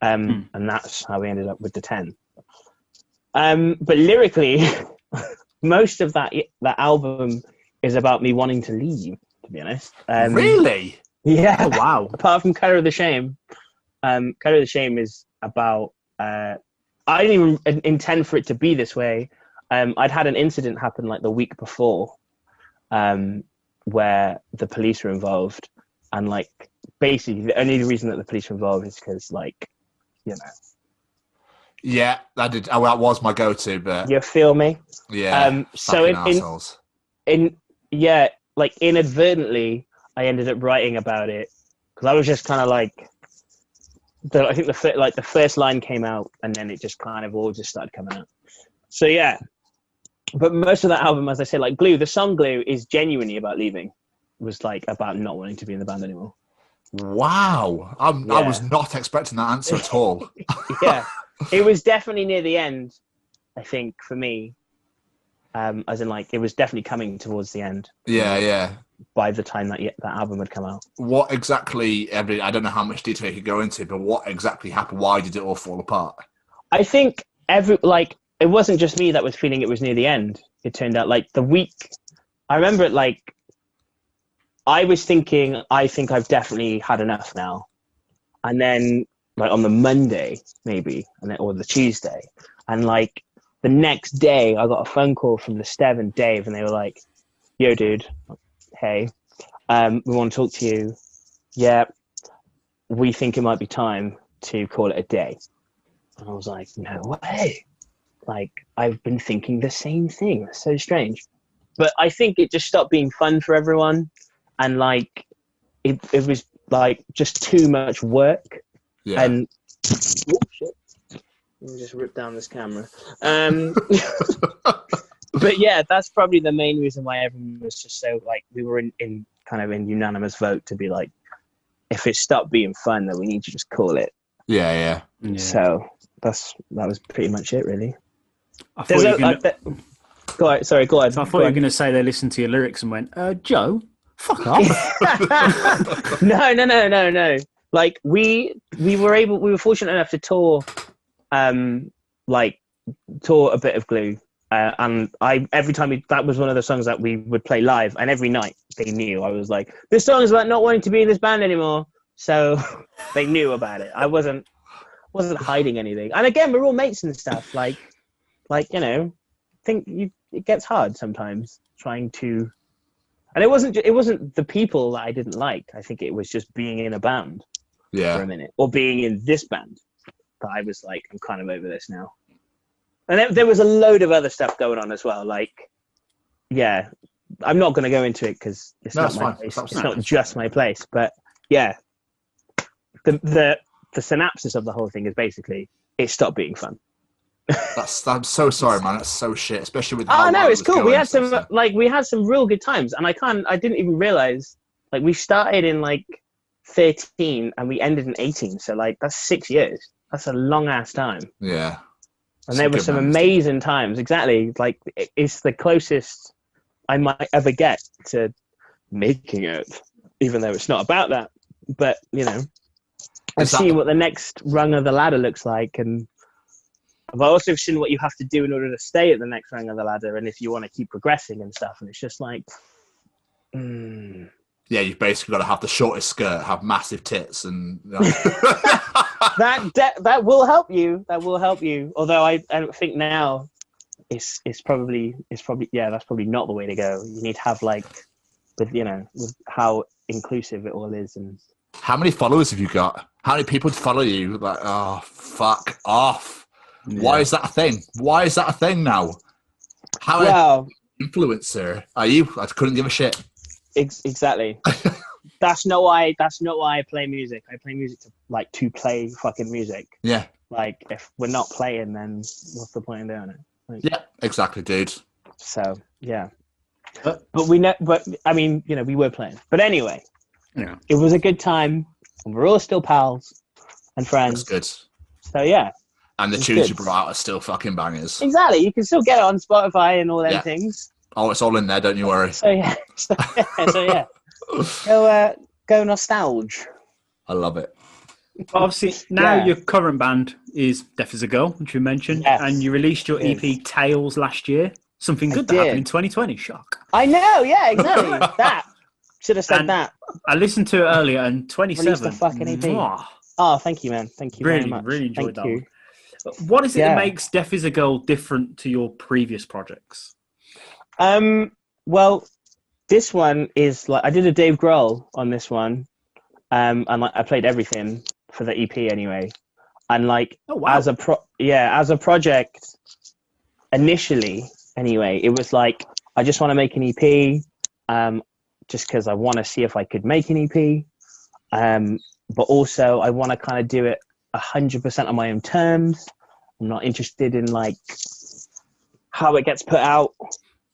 I: Um, and that's how we ended up with the 10 um, but lyrically <laughs> most of that that album is about me wanting to leave to be honest. Um,
A: really? <laughs>
I: yeah.
D: Oh, wow.
I: apart from Color of the Shame, um, of the Shame is about. Uh, I didn't even intend for it to be this way. Um, I'd had an incident happen like the week before, um, where the police were involved, and like basically the only reason that the police were involved is because like, you know,
A: Yeah, that did. Oh, that was my go-to, but
I: you feel me.
A: yeah.
I: um, so in, in in yeah, like inadvertently, I ended up writing about it because I was just kind of like, the, I think the like the first line came out, and then it just kind of all just started coming out. So yeah, but most of that album, as I say, like Glue, the song Glue is genuinely about leaving. Was like about not wanting to be in the band anymore.
A: Wow, I'm, I was not expecting that answer at all. <laughs>
I: yeah, <laughs> it was definitely near the end. I think for me, um, as in like it was definitely coming towards the end
A: yeah, yeah.
I: by the time that that album had come out.
A: What exactly? Every I don't know how much detail you could go into, but what exactly happened? Why did it all fall apart?
I: I think every like it wasn't just me that was feeling it was near the end. It turned out like the week I remember it like I was thinking I think I've definitely had enough now. And then like on the Monday maybe and then or the Tuesday and like the next day I got a phone call from the Stev and Dave and they were like, Yo dude, hey, um, we want to talk to you. Yeah, we think it might be time to call it a day. And I was like, no way. Like, I've been thinking the same thing. It's so strange. But I think it just stopped being fun for everyone. And like, it, it was like just too much work.
A: Yeah,
I: And, oh shit. Let me just rip down this camera. Um, <laughs> but yeah, that's probably the main reason why everyone was just so like, we were in, in kind of in unanimous vote to be like, if it stopped being fun, then we need to just call it.
A: yeah, yeah.
D: Yeah.
I: So that's that was pretty much it, really.
D: I thought
I: There's
D: you
I: a,
D: were gonna,
I: go ahead, sorry, go ahead.
D: so I thought
I: go
D: you were going to say they listened to your lyrics and went, uh, Joe, fuck off. <laughs>
I: no, no, no, no, no. Like we we were able, we were fortunate enough to tour, um, like tour a bit of Glue, uh, and I every time we, that was one of the songs that we would play live, and every night they knew I was like, this song is about not wanting to be in this band anymore, so <laughs> they knew about it. I wasn't wasn't hiding anything, and again, we're all mates and stuff. Like, like you know, think you it gets hard sometimes trying to and it wasn't it wasn't the people that I didn't like. I think it was just being in a band
A: yeah.
I: for a minute or being in this band that I was like, I'm kind of over this now. And then there was a load of other stuff going on as well. Like, yeah, I'm not going to go into it because it's
A: No,
I: not my
A: fine.
I: place.
A: It's
I: not just my place. But yeah, the the the synopsis of the whole thing is basically it stopped being fun.
A: that's. I'm so sorry, man. That's so shit, especially with.
I: Oh no,
A: it
I: it's cool. We had some
A: stuff,
I: like we had some real good times, and I can't. I didn't even realize like we started in like thirteen and we ended in eighteen. So like that's six years. That's a long ass time.
A: Yeah,
I: And there were some amazing times. Exactly, like it's the closest I might ever get to making it, even though it's not about that. But you know, I've
A: Is that-
I: what the next rung of the ladder looks like, and I've also seen what you have to do in order to stay at the next rung of the ladder, and if you want to keep progressing and stuff. And it's just like, mm.
A: yeah. You've basically got to have the shortest skirt, have massive tits, and <laughs> <laughs>
I: that de- that will help you. That will help you. Although I, I don't think now it's it's probably it's probably yeah that's probably not the way to go. You need to have like with you know with how inclusive it all is and
A: How many followers have you got? How many people follow you? Like, oh, fuck off. Why is that a thing? Why is that a thing now? How
I: well
A: influencer are you? I couldn't give a shit.
I: ex- exactly. <laughs> that's not why that's not why I play music. I play music to like to play fucking music.
A: Yeah,
I: Like if we're not playing, then what's the point in doing it? Like,
A: yeah, exactly, dude.
I: So yeah,
D: But-
I: but we know. But I mean, you know, we were playing. But anyway,
D: Yeah.
I: it was a good time. And we're all still pals and friends.
A: That's good.
I: So yeah,
A: And the tunes
I: good.
A: you brought out are still fucking bangers.
I: exactly. You can still get it on Spotify and all them
A: Yeah.
I: things.
A: Oh, it's all in there. Don't you worry.
I: So yeah, <laughs> so yeah, so yeah. Go, uh, go nostalgia.
A: I love it.
D: But obviously, <laughs> now
I: Yeah.
D: your current band is Death as a Girl, which you mentioned,
I: Yes.
D: and you released your
I: Yes.
D: EP Tales last year. Something
I: I
D: good that happened in 2020. Shock.
I: I know. Yeah, exactly. <laughs> that should have said
D: And
I: that.
D: I listened to it earlier, and 27.
I: Released a fucking EP.
D: mwah,
I: Oh, thank you, man. Thank you
D: really,
I: very much.
D: really enjoyed
I: Thank
D: that.
I: you.
D: One. What is it
I: Yeah.
D: that makes Death as a Girl different to your previous projects?
I: Um, well, this one is like I did a Dave Grohl on this one, um, and like I played everything for the EP anyway, and like
D: Oh wow!
I: as a pro, yeah, as a project, initially anyway, it was like I just want to make an EP, um, just because I want to see if I could make an EP, um, but also I want to kind of do it hundred percent on my own terms. I'm not interested in like how it gets put out.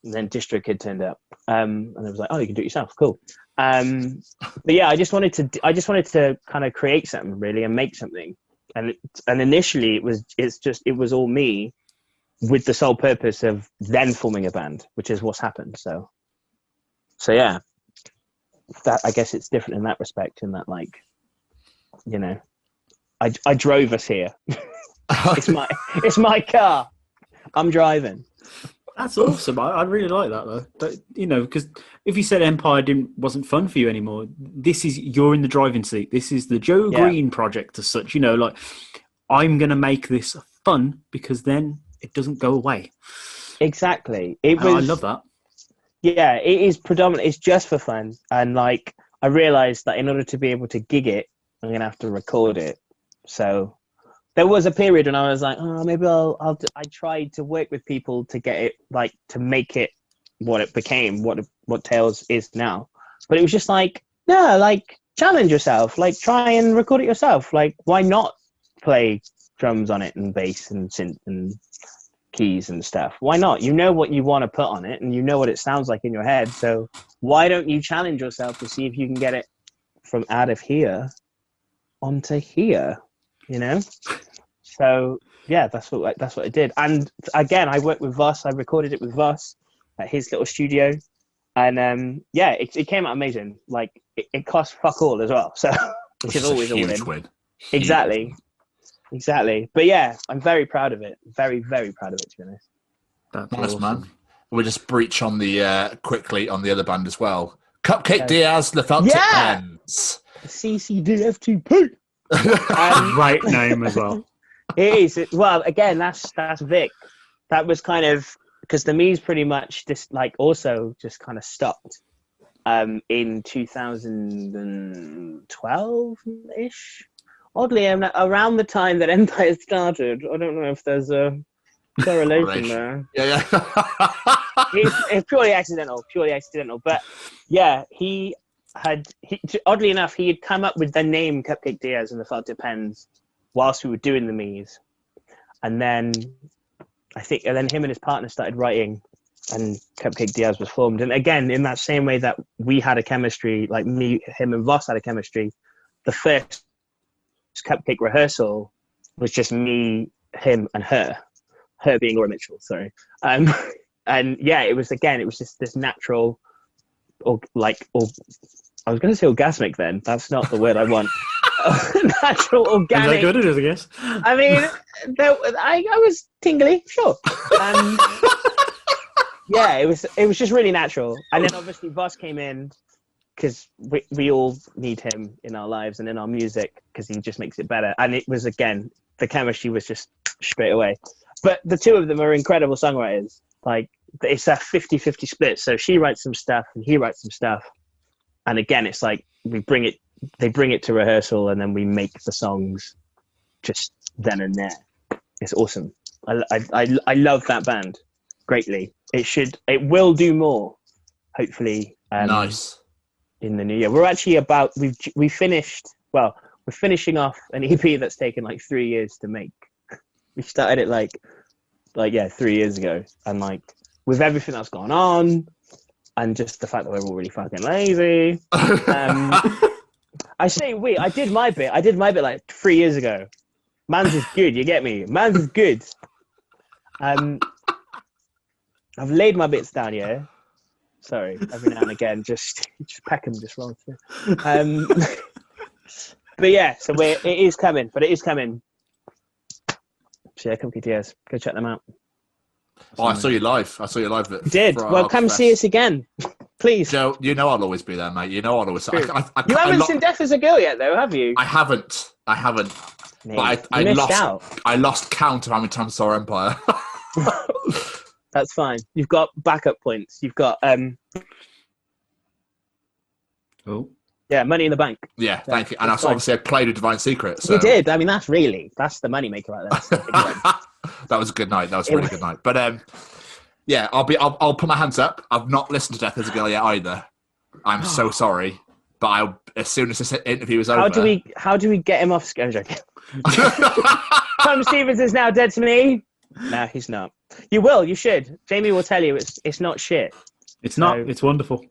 I: And then DistroKid turned up, um, and it was like, "Oh, you can do it yourself. Cool." Um, but yeah, I just wanted to, I just wanted to kind of create something really and make something. And and initially, it was, it's just, it was all me, with the sole purpose of then forming a band, which is what's happened. So, so yeah, that I guess it's different in that respect. In that, like, you know, I I drove us here. <laughs> it's my it's my car. I'm driving.
D: That's awesome. I, I really like that though. That, you know, because if you said Empire didn't wasn't fun for you anymore, this is you're in the driving seat. This is the Joe
I: Yeah.
D: Green project as such. You know, like I'm gonna make this fun because then it doesn't go away.
I: Exactly. It oh,
D: And
I: was.
D: I love that.
I: Yeah, it is predominant. It's just for fun, and like I realized that in order to be able to gig it, I'm gonna have to record it. So there was a period when I was like, oh, maybe I'll. I'll I tried to work with people to get it like to make it what it became, what what Tales is now. But it was just like, no, like challenge yourself, like try and record it yourself. Like why not play drums on it and bass and synth and keys and stuff. Why not? You know what you want to put on it and you know what it sounds like in your head. So why don't you challenge yourself to see if you can get it from out of here onto here? You know? So yeah, that's what that's what I did. And again, I worked with Voss. I recorded it with Voss at his little studio, and um, yeah, it, it came out amazing. Like it, it cost fuck all as well. <laughs> So which
A: Which
I: is
A: is a
I: always all
A: huge
I: in.
A: win.
I: Exactly. Exactly. But yeah, I'm very proud of it. Very, very proud of it, to be honest.
D: That's
A: Nice
D: awesome.
A: man. We'll just breach on the uh, quickly on the other band as well. Cupcake
I: Okay.
A: Diaz, the Felt
I: Yeah!
A: Pens.
I: CCDF2P. Um, <laughs>
D: Great name as well.
I: it is. Well, again, that's that's Vic. That was kind of because the me's pretty much just like also just kind of stopped um, in 2012 ish. Oddly, around the time that Empire started. I don't know if there's a correlation
A: Correlation.
I: there.
A: yeah, yeah.
I: it's, it's purely accidental, purely accidental. But yeah, he had he, oddly enough he had come up with the name Cupcake Diaz and the Felt Tip Pens whilst we were doing the Mies, and then I think and then him and his partner started writing, and Cupcake Diaz was formed. And again, in that same way that we had a chemistry, like me, him, and Voss had a chemistry, the first Cupcake rehearsal was just me, him, and her. Her being Laura Mitchell, sorry. Um, <laughs> and yeah, it was again, it was just this natural, or like, or I was going to say orgasmic. Then that's not the word I want. <laughs> <laughs> natural organic.
D: Is that good? It is, I guess.
I: I mean, there, I, I was tingly, sure. Um, <laughs> yeah, it was it was just really natural. And then obviously Voss came in because we, we all need him in our lives and in our music because he just makes it better. And it was again the chemistry was just straight away. But the two of them are incredible songwriters. Like it's a 50-50 split. So she writes some stuff and he writes some stuff. And again, it's like we bring it they bring it to rehearsal and then we make the songs just then and there. It's awesome. I, I, I, I love that band greatly. It should, it will do more, hopefully. Um,
A: nice.
I: In the new year, we're actually about we've we finished. Well, we're finishing off an EP that's taken like three years to make. We started it like, like yeah, three years ago, and like with everything that's gone on, and just the fact that we're all really fucking lazy. Um, <laughs> I say we. I did my bit. I did my bit like three years ago. Man's is good. You get me. Man's is good. Um, I've laid my bits down here. Sorry, every now and again, just just pack them just wrong. Um, <laughs> but yeah, so we're, it is coming. But it is coming. So yeah, come KTS. Go check them out.
A: Oh, I saw you live. I saw you live. At
I: did.
A: Friar
I: Well, come
A: Fest.
I: see us again, <laughs> please.
A: Joe, you know I'll always be there, mate. You know I'll always. I,
I: True.
A: I, I,
I: You haven't
A: lo-
I: seen Death as a Girl yet, though, have you?
A: I haven't. I haven't.
I: Mate,
A: But I, I
I: missed
A: lost.
I: out.
A: I lost count of how many times I saw Empire. <laughs>
I: That's fine. You've got backup points. You've got um,
D: Oh,
I: yeah, money in the bank.
A: yeah, thank you. And
I: that's
A: I
I: fine.
A: obviously I played with Divine Secret. So
I: You did. I mean, that's really that's the money maker right there. <laughs>
A: that was a good night. That was a really good night. But um, yeah, I'll be. I'll, I'll put my hands up. I've not listened to Death as a Girl yet either. I'm so <gasps> sorry. But I'll, as soon as this interview is over,
I: how do we how do we get him off? sc- I'm joking. <laughs> Tom Stevens is now dead to me. No, he's not. You will. You should. Jamie will tell you it's it's not shit.
D: it's not.
I: So-
D: It's wonderful.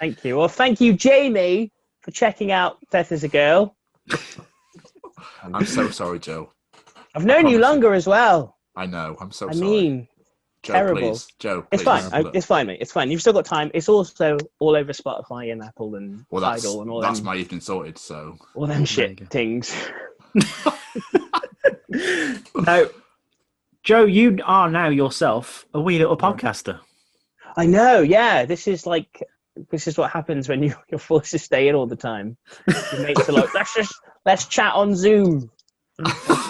I: Thank you. Well, thank you, Jamie, for checking out Death is a Girl. <laughs>
A: I'm so sorry, Joe.
I: I've known you
A: promise you.
I: longer as well.
A: I know. I'm so
I: I
A: sorry.
I: mean,
A: Joe,
I: terrible.
A: please, Joe.
I: it's fine. I, it's fine, mate. It's fine. You've still got time. It's also all over Spotify and Apple and
A: well, that's
I: Tidal and all
A: that's
I: them,
A: my evening sorted. So
I: all them shit
D: go.
I: things. <laughs>
D: Now, Joe, you are now yourself a wee little podcaster.
I: I know. Yeah, this is like this is what happens when <laughs> you, you're forced to stay in all the time. Your mates are like, let's just let's chat on Zoom.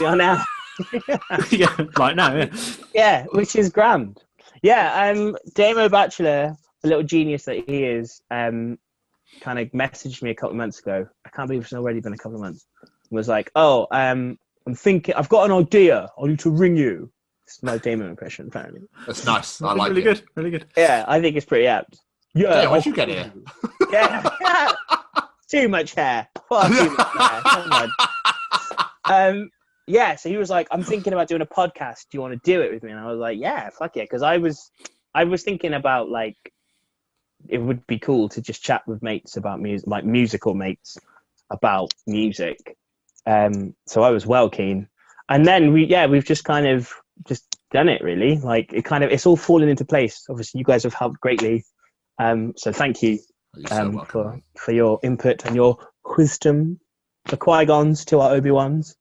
I: We are now. <laughs>
D: yeah, like now. Yeah.
I: yeah, which is grand. Yeah, um, Damo Bachelor, the little genius that he is, um, kind of messaged me a couple of months ago. I can't believe it's already been a couple of months. Was like, oh, um, I'm thinking, I've got an idea. I need to ring you. It's my Damo impression, apparently.
A: that's nice. I like
D: really
A: it.
D: good. Really good.
I: Yeah, I think it's pretty apt. Yeah,
A: Yeah, where'd you get here?
I: Yeah. <laughs> too much hair. Far too much hair. <laughs> Come on. Um, yeah, so he was like, I'm thinking about doing a podcast. Do you want to do it with me? And I was like, yeah, fuck yeah. Because I was, I was thinking about like, it would be cool to just chat with mates about music, like musical mates about music. Um, so I was well keen. And then we, yeah, we've just kind of just done it really. Like it kind of, it's all fallen into place. Obviously, you guys have helped greatly. Um, so thank you
A: so
I: um, for for your input and your wisdom, the Qui Gons to our Obi Wans.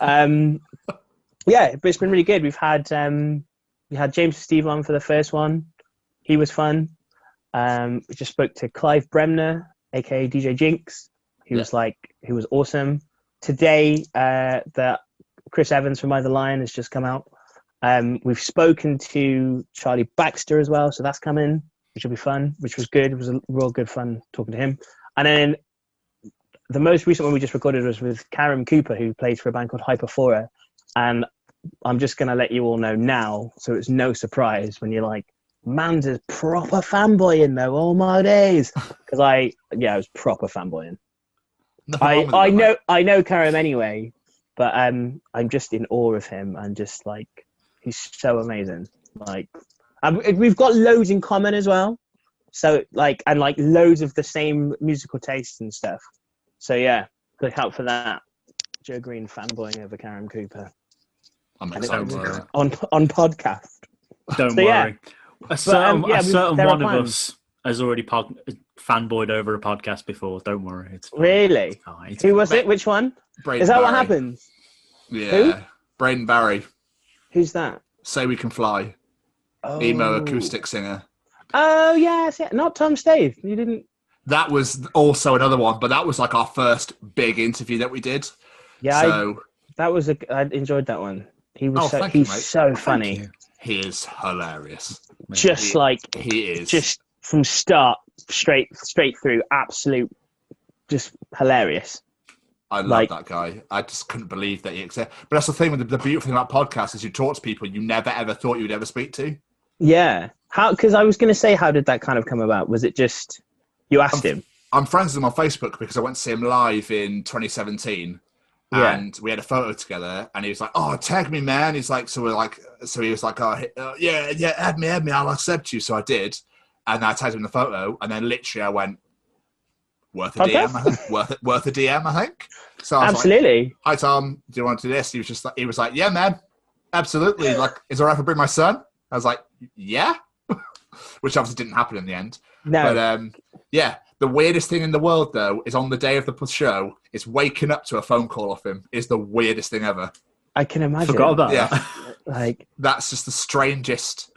I: Um, yeah, but it's been really good. We've had um, we had James Steve on for the first one. He was fun. Um, we just spoke to Clive Bremner, aka DJ Jinx. He was like, he was awesome. Today, uh, the Chris Evans from Either Lion has just come out. Um, we've spoken to Charlie Baxter as well, so that's coming which will be fun, which was good. It was a real good fun talking to him. And then the most recent one we just recorded was with Karen Cooper, who plays for a band called Hyperfora. And I'm just going to let you all know now, so it's no surprise when you're like, man's a proper fanboy in though, all my days. <laughs> Because I, yeah, I was proper fanboying. I, I know. I know Karim anyway, but um, I'm just in awe of him and just like he's so amazing. Like, and we- we've got loads in common as well. So like, and like loads of the same musical tastes and stuff. So yeah, good help for that. Joe Green fanboying over Karen Cooper
A: I'm
I: And it-
A: excited. for
I: on on podcast.
D: Don't
I: So, yeah.
D: worry. A certain,
I: um, yeah,
D: a certain one of us has already pod, fanboyed over a podcast before. Don't worry. It's fine.
I: Really?
D: It's fine. It's
I: Who was it? Which one?
A: Braden
I: Is that what happens?
A: Yeah. Braden Barrie.
I: Who's that?
A: Say We Can Fly.
I: Oh.
A: Emo acoustic singer.
I: Oh yes, yeah. Not Tom Stave. You didn't.
A: That was also another one, but that was like our first big interview that we did.
I: Yeah, I,
A: so
I: that was a. I enjoyed that one. He was
A: Oh,
I: so.
A: thank you,
I: so funny.
A: he is hilarious.
I: Just
A: He-
I: like
A: He is.
I: just from start straight straight through, absolute, just hilarious.
A: I love
I: like-
A: that guy. I just couldn't believe that he exists. But that's the thing with the, the beautiful thing about podcasts is you talk to people you never ever thought you'd ever speak to.
I: Yeah. How? Because I was going to say, how did that kind of come about? Was it just you asked him?
A: I'm friends with him on Facebook because I went to see him live in 2017.
I: Yeah.
A: And we had a photo together, and he was like, "Oh, tag me, man." He's like, "So we're like, so he was like, oh, uh, yeah, yeah, add me, add me, I'll accept you." So I did, and I tagged him in the photo, and then literally I went worth a
I: Okay.
A: DM, I think. worth worth a DM, I think. So I was like,
I: Absolutely.
A: "Hi Tom, do you want to do this?" He was just like, he was like, "Yeah, man, absolutely." Like, is it alright if I bring my son? I was like, "Yeah," <laughs> which obviously didn't happen in the end.
I: No.
A: But um, yeah, the weirdest thing in the world though is on the day of the show is waking up to a phone call off him is the weirdest thing ever.
I: I can imagine.
D: Forgot about
A: Yeah.
D: that. <laughs>
I: Like,
A: That's just the strangest.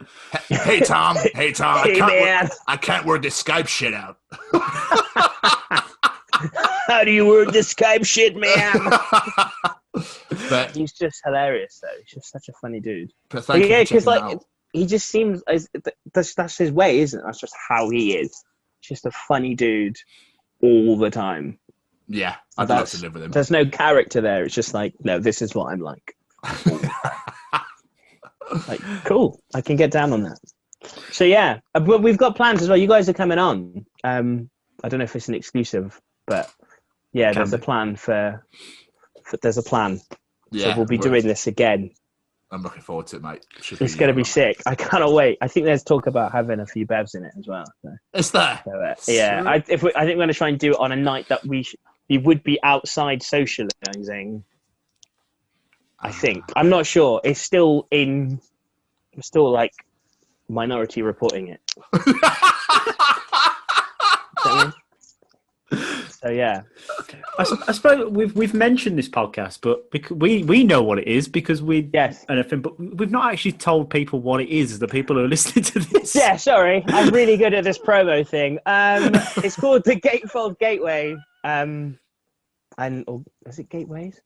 A: Hey, <laughs> hey, Tom, hey Tom, I
I: Hey,
A: can't,
I: man.
A: work, I can't work this Skype shit out. <laughs>
I: how do you word this Skype shit, man?
A: but,
I: He's just hilarious, though. He's just such a funny dude.
A: but thank
I: yeah, because like
A: out.
I: He just seems as that's that's his way, isn't it? That's just how he is. Just a funny dude all the time.
A: Yeah, I'd love to live with him.
I: There's no character there. It's just like, no, this is what I'm like. <laughs> like, cool. I can get down on that. So yeah, uh, but we've got plans as well. You guys are coming on. Um, I don't know if it's an exclusive, but yeah,
A: Can
I: there's a plan for, for. There's a plan.
A: Yeah,
I: so we'll be doing this again.
A: I'm looking forward to it, mate. Should
I: It's going to be sick. I cannot wait. I think there's talk about having a few bevs in it as well. So,
A: It's there.
I: so, uh, yeah, I, if we, I think we're going to try and do it on a night that we sh- we would be outside socializing. I think I'm not sure. It's still in. I'm still like minority reporting it. <laughs> So, so yeah,
D: I, s- I suppose we've we've mentioned this podcast, but because we we know what it is because we
I: yes,
D: anything, but we've not actually told people what it is. The people who are listening to this, <laughs>
I: yeah. Sorry, I'm really good at this promo thing. Um, it's called the Gatefold Gateway. Um, and or, is it Gateways?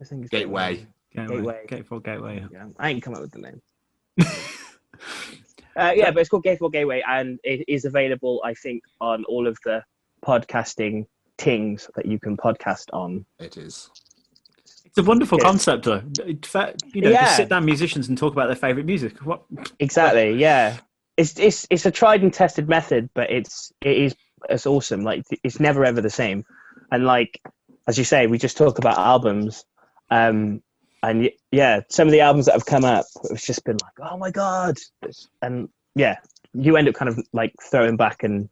I: I think it's
A: Gateway.
D: Gateway,
I: Gateway.
D: Gatefold Gateway.
I: Yeah, I ain't come up with the name. <laughs> uh, yeah, but it's called Gatefold Gateway, and it is available, I think, on all of the podcasting tings that you can podcast on.
A: It is.
D: It's a wonderful
I: Good.
D: concept, though. You know,
I: Yeah.
D: just sit down musicians and talk about their favorite music. What?
I: Exactly. Yeah. It's it's it's a tried and tested method, but it's it is it's awesome. Like it's never ever the same. And like as you say, we just talk about albums. Um, and yeah, some of the albums that have come up, it's just been like, oh my god, and yeah, you end up kind of like throwing back and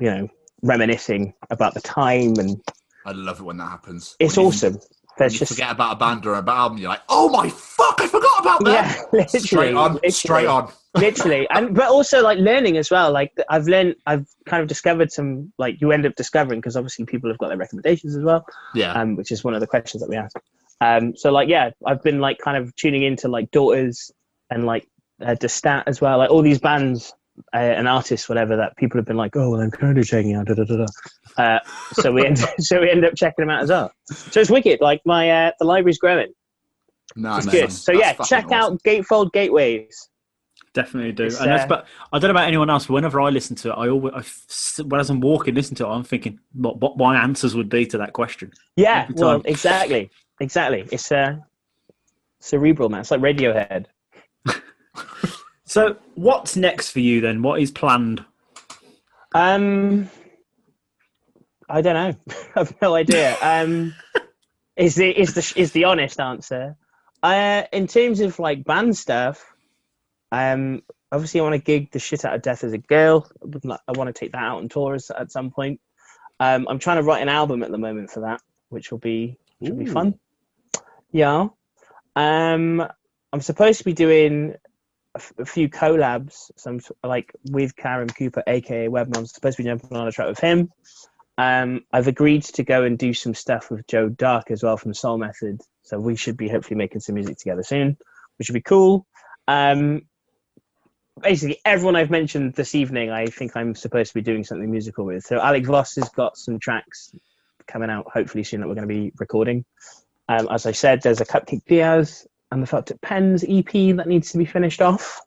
I: you know reminiscing about the time, and
A: I love it when that happens.
I: it's
A: When
I: awesome.
A: When
I: There's
A: you
I: just
A: forget about a band or an album, you're like, "Oh my fuck, I forgot about that."
I: yeah, <laughs> literally,
A: straight on,
I: literally.
A: straight on. <laughs>
I: literally and but also like learning as well like i've learned i've kind of discovered some like you end up discovering because obviously people have got their recommendations as well
A: Yeah,
I: um which is one of the questions that we ask um so like yeah i've been like kind of tuning into like daughters and like uh, Destat as well like all these bands uh, and artists whatever that people have been like oh well i'm currently checking out da, da, da, da. Uh, so we end <laughs> so we end up checking them out as well so it's wicked like my uh the library's growing
A: nice.
I: it's good so yeah check out gatefold gateways
D: Definitely do.
I: It's,
D: and that's,
I: uh,
D: but I don't know about anyone else. But whenever I listen to it, I always, I f- when as I'm walking, listen to it, I'm thinking what, what my answers would be to that question.
I: Yeah, well, exactly, exactly. It's uh, cerebral, man. It's like Radiohead. <laughs>
D: So, what's next for you then? What is planned?
I: Um, I don't know. <laughs> I have no idea. Um, <laughs> is the is the is the honest answer. Uh, in terms of like band stuff, um, obviously I want to gig the shit out of Death as a Girl. I would like- I want to take that out on tours at some point. Um, I'm trying to write an album at the moment for that, which will be which will be fun. Yeah. Um, I'm supposed to be doing a, few collabs, some like with Karen Cooper, aka Webmon. I'm supposed to be jumping on a track with him. Um, I've agreed to go and do some stuff with Joe Dark as well from Soul Method. So we should be hopefully making some music together soon, which would be cool. Um, basically, everyone I've mentioned this evening, I think I'm supposed to be doing something musical with. So Alec Voss has got some tracks coming out hopefully soon that we're going to be recording. Um, as I said, there's a Cupcake Diaz and the Felt Tip Pens EP that needs to be finished off.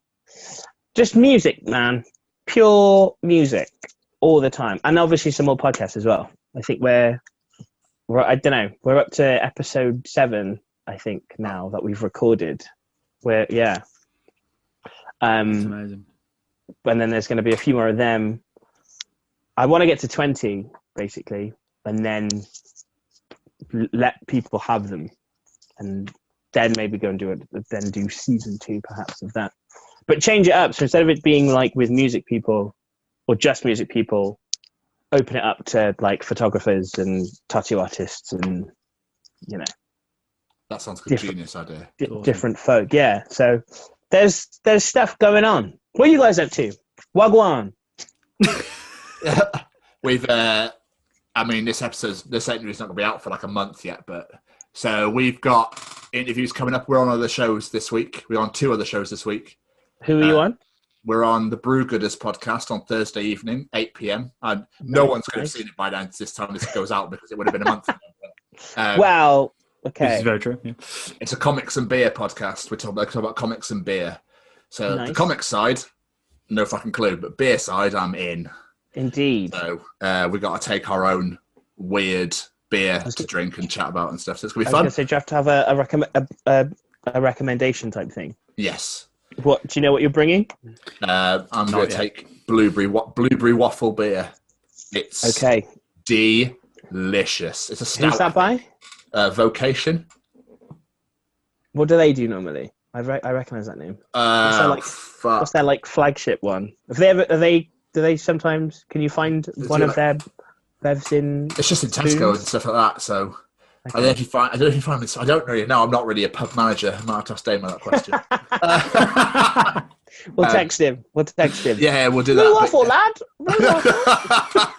I: Just music, man. Pure music all the time. And obviously some more podcasts as well. I think we're, we're I don't know, we're up to episode seven, I think, now that we've recorded. We're, yeah. Um,
D: It's amazing.
I: and then there's going to be a few more of them. I want to get to 20, basically, and then let people have them, and then maybe go and do it. Then do season two, perhaps, of that. But change it up. So instead of it being like with music people, or just music people open it up to like photographers and tattoo artists and you know
A: That sounds like a genius idea.
I: di- different folk. Yeah, so there's there's stuff going on. What are you guys up to? Wagwan. <laughs>
A: we've uh i mean this episode's this interview's not going to be out for like a month yet but so we've got interviews coming up we're on other shows this week we're on two other shows this week
I: Who are you
A: Uh,
I: on?
A: we're on the brew gooders podcast on thursday evening 8 p.m and no
I: Nice,
A: one's going to have seen it by then this time this goes out because it would have been a month ago but, um,
I: well,
D: This
I: okay.
D: is very true. Yeah.
A: it's a comics and beer podcast we're talking about, talking about comics and beer so the comics side no fucking clue but beer side i'm in
I: Indeed.
A: So uh, we got to take our own weird beer to drink and chat about and stuff. So it's gonna
I: I
A: be
I: was going
A: fun.
I: to say, do you have to have a a, recomm- a, a a recommendation type thing?
A: Yes.
I: What do you know? What you're bringing?
A: Uh, I'm
D: Not
A: going to
D: yet.
A: take blueberry wa- blueberry waffle beer. It's
I: Okay.
A: delicious. It's a stout.
I: Who's that by?
A: Uh, vocation.
I: What do they do normally? I re- I recognize that name.
A: Uh,
I: that like?
A: fuck.
I: What's their like flagship one? Have they ever? Are they? Do they sometimes? Can you find
A: They
I: one
A: do
I: of
A: like-
I: their bevs in?
A: It's just in Tesco and stuff like that. So I don't know if you find. I don't know if you find this. I don't really know. I'm not really a pub manager. I might have to ask Damon that question. Uh, <laughs> <laughs>
I: We'll
A: Um,
I: text him. We'll text him.
A: yeah, we'll do that. but-
I: waffle, lad. <laughs>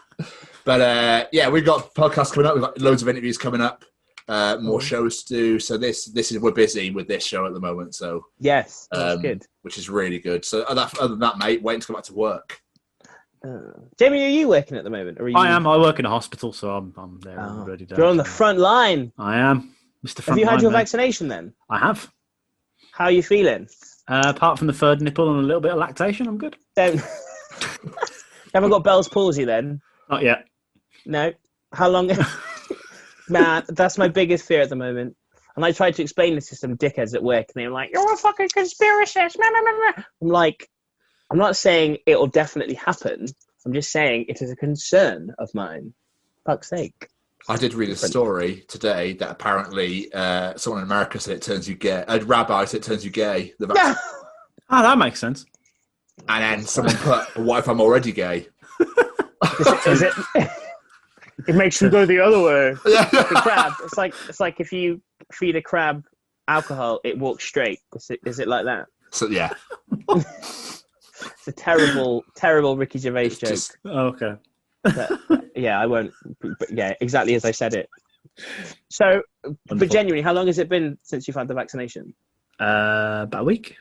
A: But uh, yeah, we've got podcasts coming up. We've got loads of interviews coming up. Uh, more shows to do. So this this is we're busy with this show at the moment. So
I: yes,
A: Um,
I: good.
A: which is really good. So other, other than that, mate, waiting to go back to work.
I: Uh, Jamie, are you working at the moment? Or are you...
D: I am. I work in a hospital, so I'm, I'm there
I: Oh,
D: already.
I: You're on the front line.
D: I am, Mr. Front
I: Have you had your vaccination then?
D: I have.
I: How are you feeling?
D: Uh, apart from the third nipple and a little bit of lactation, I'm good.
I: Don't. <laughs> Haven't got Bell's palsy then?
D: Not yet.
I: No. How long? <laughs> Man, that's my biggest fear at the moment. And I tried to explain this to some dickheads at work, and they're like, "You're a fucking conspiracist." Meh, meh, meh, meh." I'm like, I'm not saying it will definitely happen. I'm just saying it is a concern of mine. Fuck's sake.
A: I did read a story today that apparently uh, someone in America said it turns you gay. A rabbi said it turns you gay. The <laughs> vaccine.
D: Ah, that makes sense.
A: And then someone put, "What if I'm already gay?"
I: Is it? Is it, it makes you go the other way. <laughs> The crab. It's like it's like if you feed a crab alcohol, it walks straight. Is it, is it like that?
A: So yeah, <laughs>
I: It's a terrible, terrible Ricky Gervais joke.
A: just
D: Okay.
I: But, yeah, I won't. But yeah, exactly as I said it. So, but
D: Wonderful.
I: genuinely, how long has it been since you've had the vaccination?
D: Uh, about a week.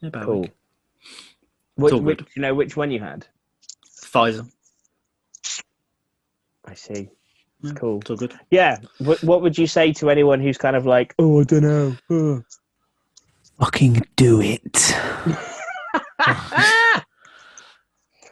D: Yeah, about a week.
I: Which,
D: all
I: which, you know which one you had?
D: Pfizer.
I: I see.
D: Yeah.
I: Cool.
D: It's all good.
I: Yeah. What, what would you say to anyone who's kind of like, oh, I don't know. uh."
D: Fucking do it. <laughs>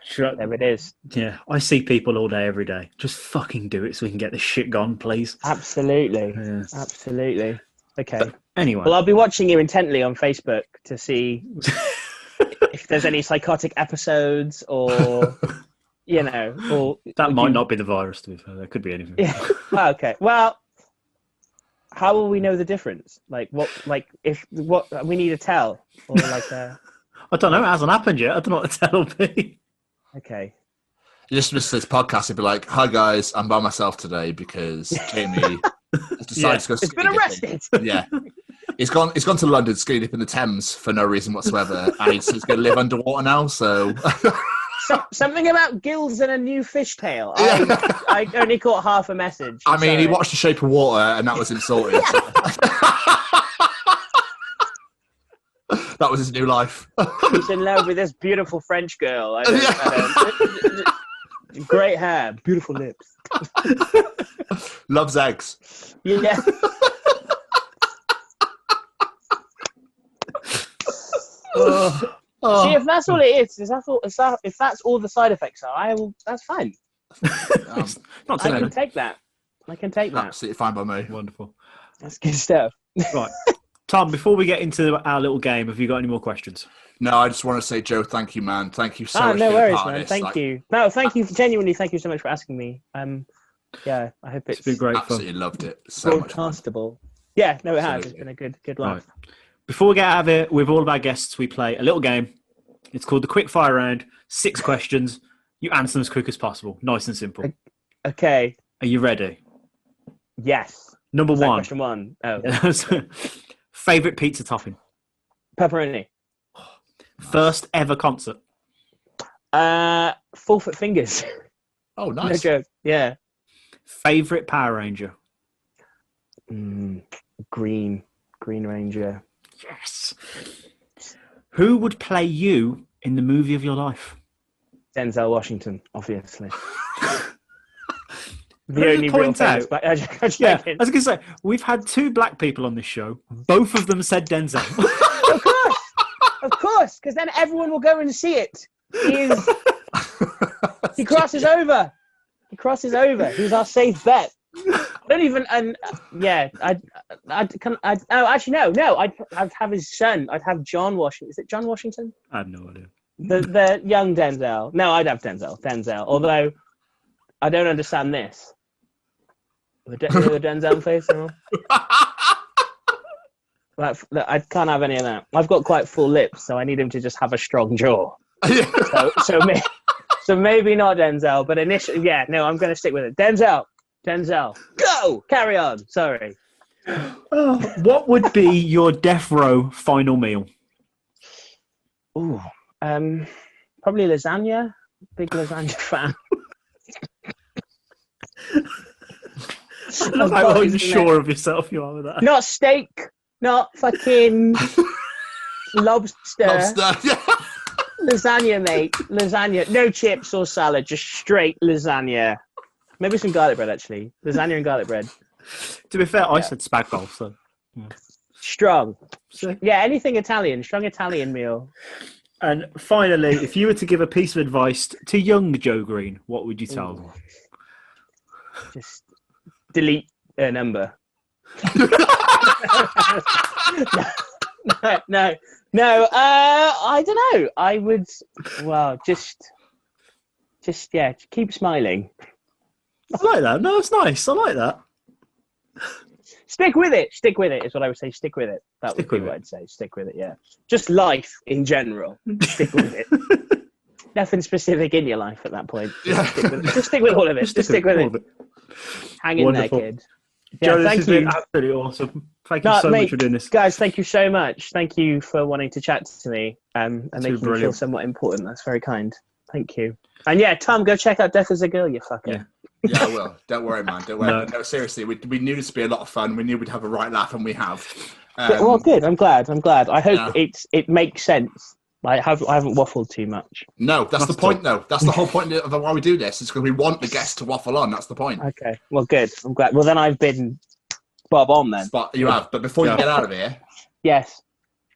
D: Sure.
I: there it is.
D: Yeah, I see people all day, every day. Just fucking do it so we can get this shit gone, please.
I: Absolutely.
D: Yeah.
I: Absolutely. Okay.
D: Anyway,
I: Well, I'll be watching you intently on Facebook to see <laughs> if there's any psychotic episodes or, you know, or
D: that might
I: you-
D: not be the virus. To be fair, there could be anything.
I: Yeah. Oh, <laughs> okay. Well, how will we know the difference? Like what? Like if what we need to tell or like a
D: I don't know. It hasn't happened yet. I don't know what the tell will be.
I: okay.
A: you just miss this podcast. It'd be like, "Hi guys, I'm by myself today because <laughs> Jamie has decided
D: Yeah.
A: to go."
I: It's been arrested.
A: Yeah. He's gone. He's gone to London, skinny dip in the Thames for no reason whatsoever, and he's, he's going to live underwater now. So, <laughs>
I: So, something about gills and a new fishtail. I, I only caught half a message.
A: I mean, he watched The Shape of Water, and that was him <laughs> sorted. That was his new life.
I: He's in love with this beautiful French girl. I don't, I don't, great hair, beautiful lips.
A: Loves eggs.
I: Yeah.
A: Oh.
I: See, if that's all it is, is that all, is that, if that's all the side effects are, I will. That's fine. <laughs>
A: Um,
D: Not
I: I can take that. I can take that.
A: absolutely fine by me.
D: Wonderful.
I: That's good stuff.
D: Right, <laughs> Tom. Before we get into our little game, have you got any more questions?
A: No, I just want to say, Joe, thank you, man. Thank you so
I: ah,
A: much.
I: no
A: for
I: worries, man.
A: this.
I: Thank
A: Like,
I: you. No, thank you. Genuinely, thank you so much for asking me. Um, yeah, I hope it's,
D: It's been great fun.
A: Absolutely loved it. So much
I: broadcastable. Yeah, no, it has. It's been a good, good
D: Right.
I: laugh.
D: Before we get out of it, with all of our guests, we play a little game It's called the quick fire round. Six questions. You answer them as quick as possible. Nice and simple.
I: Okay.
D: Are you ready?
I: Yes.
D: Number one.
I: Question one. Oh, <laughs>
D: Favorite pizza topping.
I: pepperoni.
D: First ever concert.
I: Uh, four foot fingers.
A: Oh, <laughs>
I: no
A: nice.
I: joke. Yeah.
D: Favorite Power Ranger.
I: Mm, green. Green Ranger.
D: Yes. Who would play you in the movie of your life?
I: Denzel Washington, obviously. <laughs> The
D: I
I: only real
D: out-
I: black. I'm joking.
D: Yeah, I was going to say we've had two black people on this show. Both of them said Denzel. <laughs>
I: of course, of course, because then everyone will go and see it. He is, <laughs> he crosses over. He crosses over. He's our safe bet. I don't even. And uh, yeah, I, I can. I oh, actually no, no. I'd, I'd have his son. I'd have John Washington. Is it John Washington?
D: I have no idea.
I: The the young Denzel. No, I'd have Denzel. Denzel. Although I don't understand this. The, De- the Denzel <laughs> face. Like, I can't have any of that. I've got quite full lips, so I need him to just have a strong jaw. so, so, <laughs> may, so maybe not Denzel, but initially, yeah, no, I'm going to stick with it. Denzel, Denzel, go, carry on. Sorry.
D: Oh, <gasps> what would be your death row final meal?
I: Ooh, um, probably lasagna. Big lasagna <laughs> fan.
D: I how unsure of yourself you are with that.
I: Not steak, not fucking <laughs> lobster.
A: Lobster. <laughs>
I: Lasagna, mate. Lasagna. No chips or salad, just straight lasagna. Maybe some garlic bread, actually. Lasagna and garlic bread.
D: To be fair, I said spag bowl, so
I: Strong. Yeah, anything Italian. Strong Italian meal.
D: And finally, if you were to give a piece of advice to young Joe Green, what would you tell them?
I: Just delete a number. <laughs> no, no, no. Uh, I don't know. I would. Well, just, just yeah. Keep smiling.
D: I like that. No, it's nice. I like that.
I: Stick with it. Stick with it is what I would say. Stick with it. That
D: Stick
I: would be what I'd say. Stick with it. Yeah. Just life in general. Stick with it. <laughs> Nothing specific in your life at that point. Just,
A: Yeah.
I: stick, with. Just stick with all of it. Just, stick with
D: all
I: it.
D: it.
I: Hang in
D: Wonderful.
I: there, kid.
D: Joe,
I: Yeah,
D: this
I: thank
D: has
I: you.
D: been absolutely awesome. Thank you
I: No,
D: so
I: mate,
D: much for doing this.
I: Guys, thank you so much. Thank you for wanting to chat to me um, and
D: been
I: making me feel somewhat important. That's very kind. Thank you. And yeah, Tom, go check out Death as a Girl, you fucker.
D: Yeah.
A: Yeah, I will. Don't worry, man. Don't worry.
D: No.
A: No, seriously, we, we knew this would be a lot of fun. We knew we'd have a right laugh, and we have. Um,
I: Yeah, well, good. I'm glad. I'm glad. I hope
A: Yeah.
I: it's it makes sense. I have I haven't waffled too much.
A: no, that's
D: Not
A: the
D: at all.
A: point, though. That's the whole point of why we do this. It's because we want the guests to waffle on. That's the point.
I: Okay. Well, good. I'm glad. Well, then I've been bob on then.
A: But you have. But before
D: Yeah.
A: you get out of here,
I: Yes.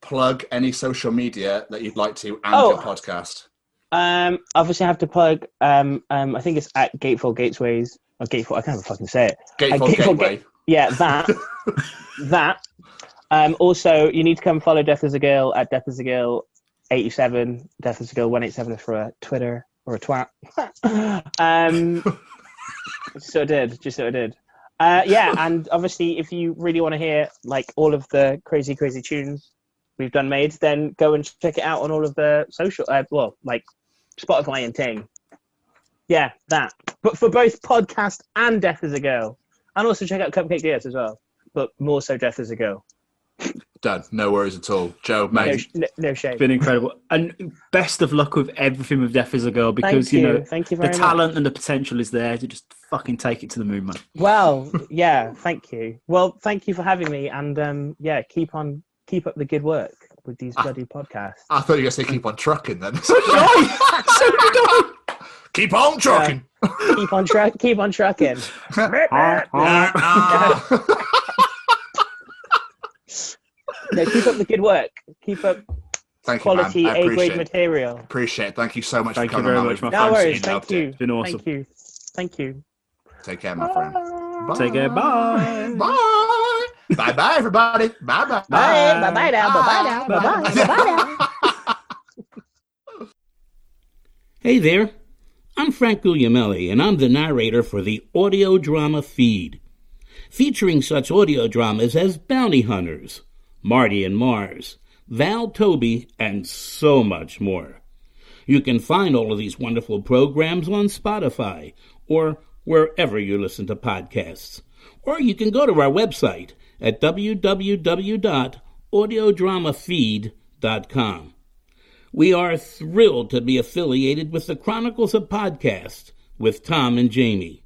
A: plug any social media that you'd like to and
I: Oh.
A: your podcast.
I: Um. Obviously, I have to plug. Um. Um. I think it's at Gateful Gateways. Or Gateful. I can't even fucking say it.
A: Gatefold
I: Gateful
A: Gateway.
I: Yeah, that. <laughs> that. Um, also, you need to come follow Death as a Girl at Death as a Girl 87. Death as a Girl 187 for a Twitter or a twat. <laughs> um, so I did. Just so I did. Uh, yeah, and obviously, if you really want to hear like all of the crazy, crazy tunes we've done made, then go and check it out on all of the social, uh, well, like Spotify and Ting. Yeah, that. But for both podcast and Death as a Girl. And also check out Cupcake Diaz as well. But more so Death as a Girl.
A: Done. No worries at all. Joe,
I: No,
A: mate.
I: sh- no, no shame.
D: It's been incredible. And best of luck with everything with Death as a Girl because,
I: Thank
D: you
I: you.
D: know,
I: Thank you
D: the
I: very much.
D: talent and the potential is there to just fucking take it to the moon, man.
I: Well, yeah, thank you. Well, thank you for having me. And um, yeah, keep on, keep up the good work with these ah, bloody podcasts.
A: I thought you were going to say keep on trucking then.
D: So did I. so did I.
A: keep on trucking.
I: keep on truck, keep on trucking. <laughs> Ah, ah. <laughs> No, keep up the good work. Keep up
A: Thank
I: quality
A: man. I
I: A grade material.
A: Appreciate it. Thank you so much
D: Thank
A: for
D: you
A: coming
D: very
A: on.
D: much, my
I: No
D: friend.
I: worries.
A: absolutely
I: Thank
A: loved it.
I: you.
D: Been awesome.
I: Thank you. Thank you.
A: Take care, my friend. Bye.
D: Take care. Bye.
A: Bye. Bye bye, everybody. Bye bye.
I: Bye. Bye. Bye now. Bye. Bye now. Bye. Bye. Bye. Bye now.
K: Hey there, I'm Frank Guglielmelli, and I'm the narrator for the audio drama feed, featuring such audio dramas as Bounty Hunters, Marty and Mars, Val Toby, and so much more. You can find all of these wonderful programs on Spotify or wherever you listen to podcasts. Or you can go to our website at www.audiodramafeed.com. We are thrilled to be affiliated with the Chronicles of Podcast with Tom and Jamie.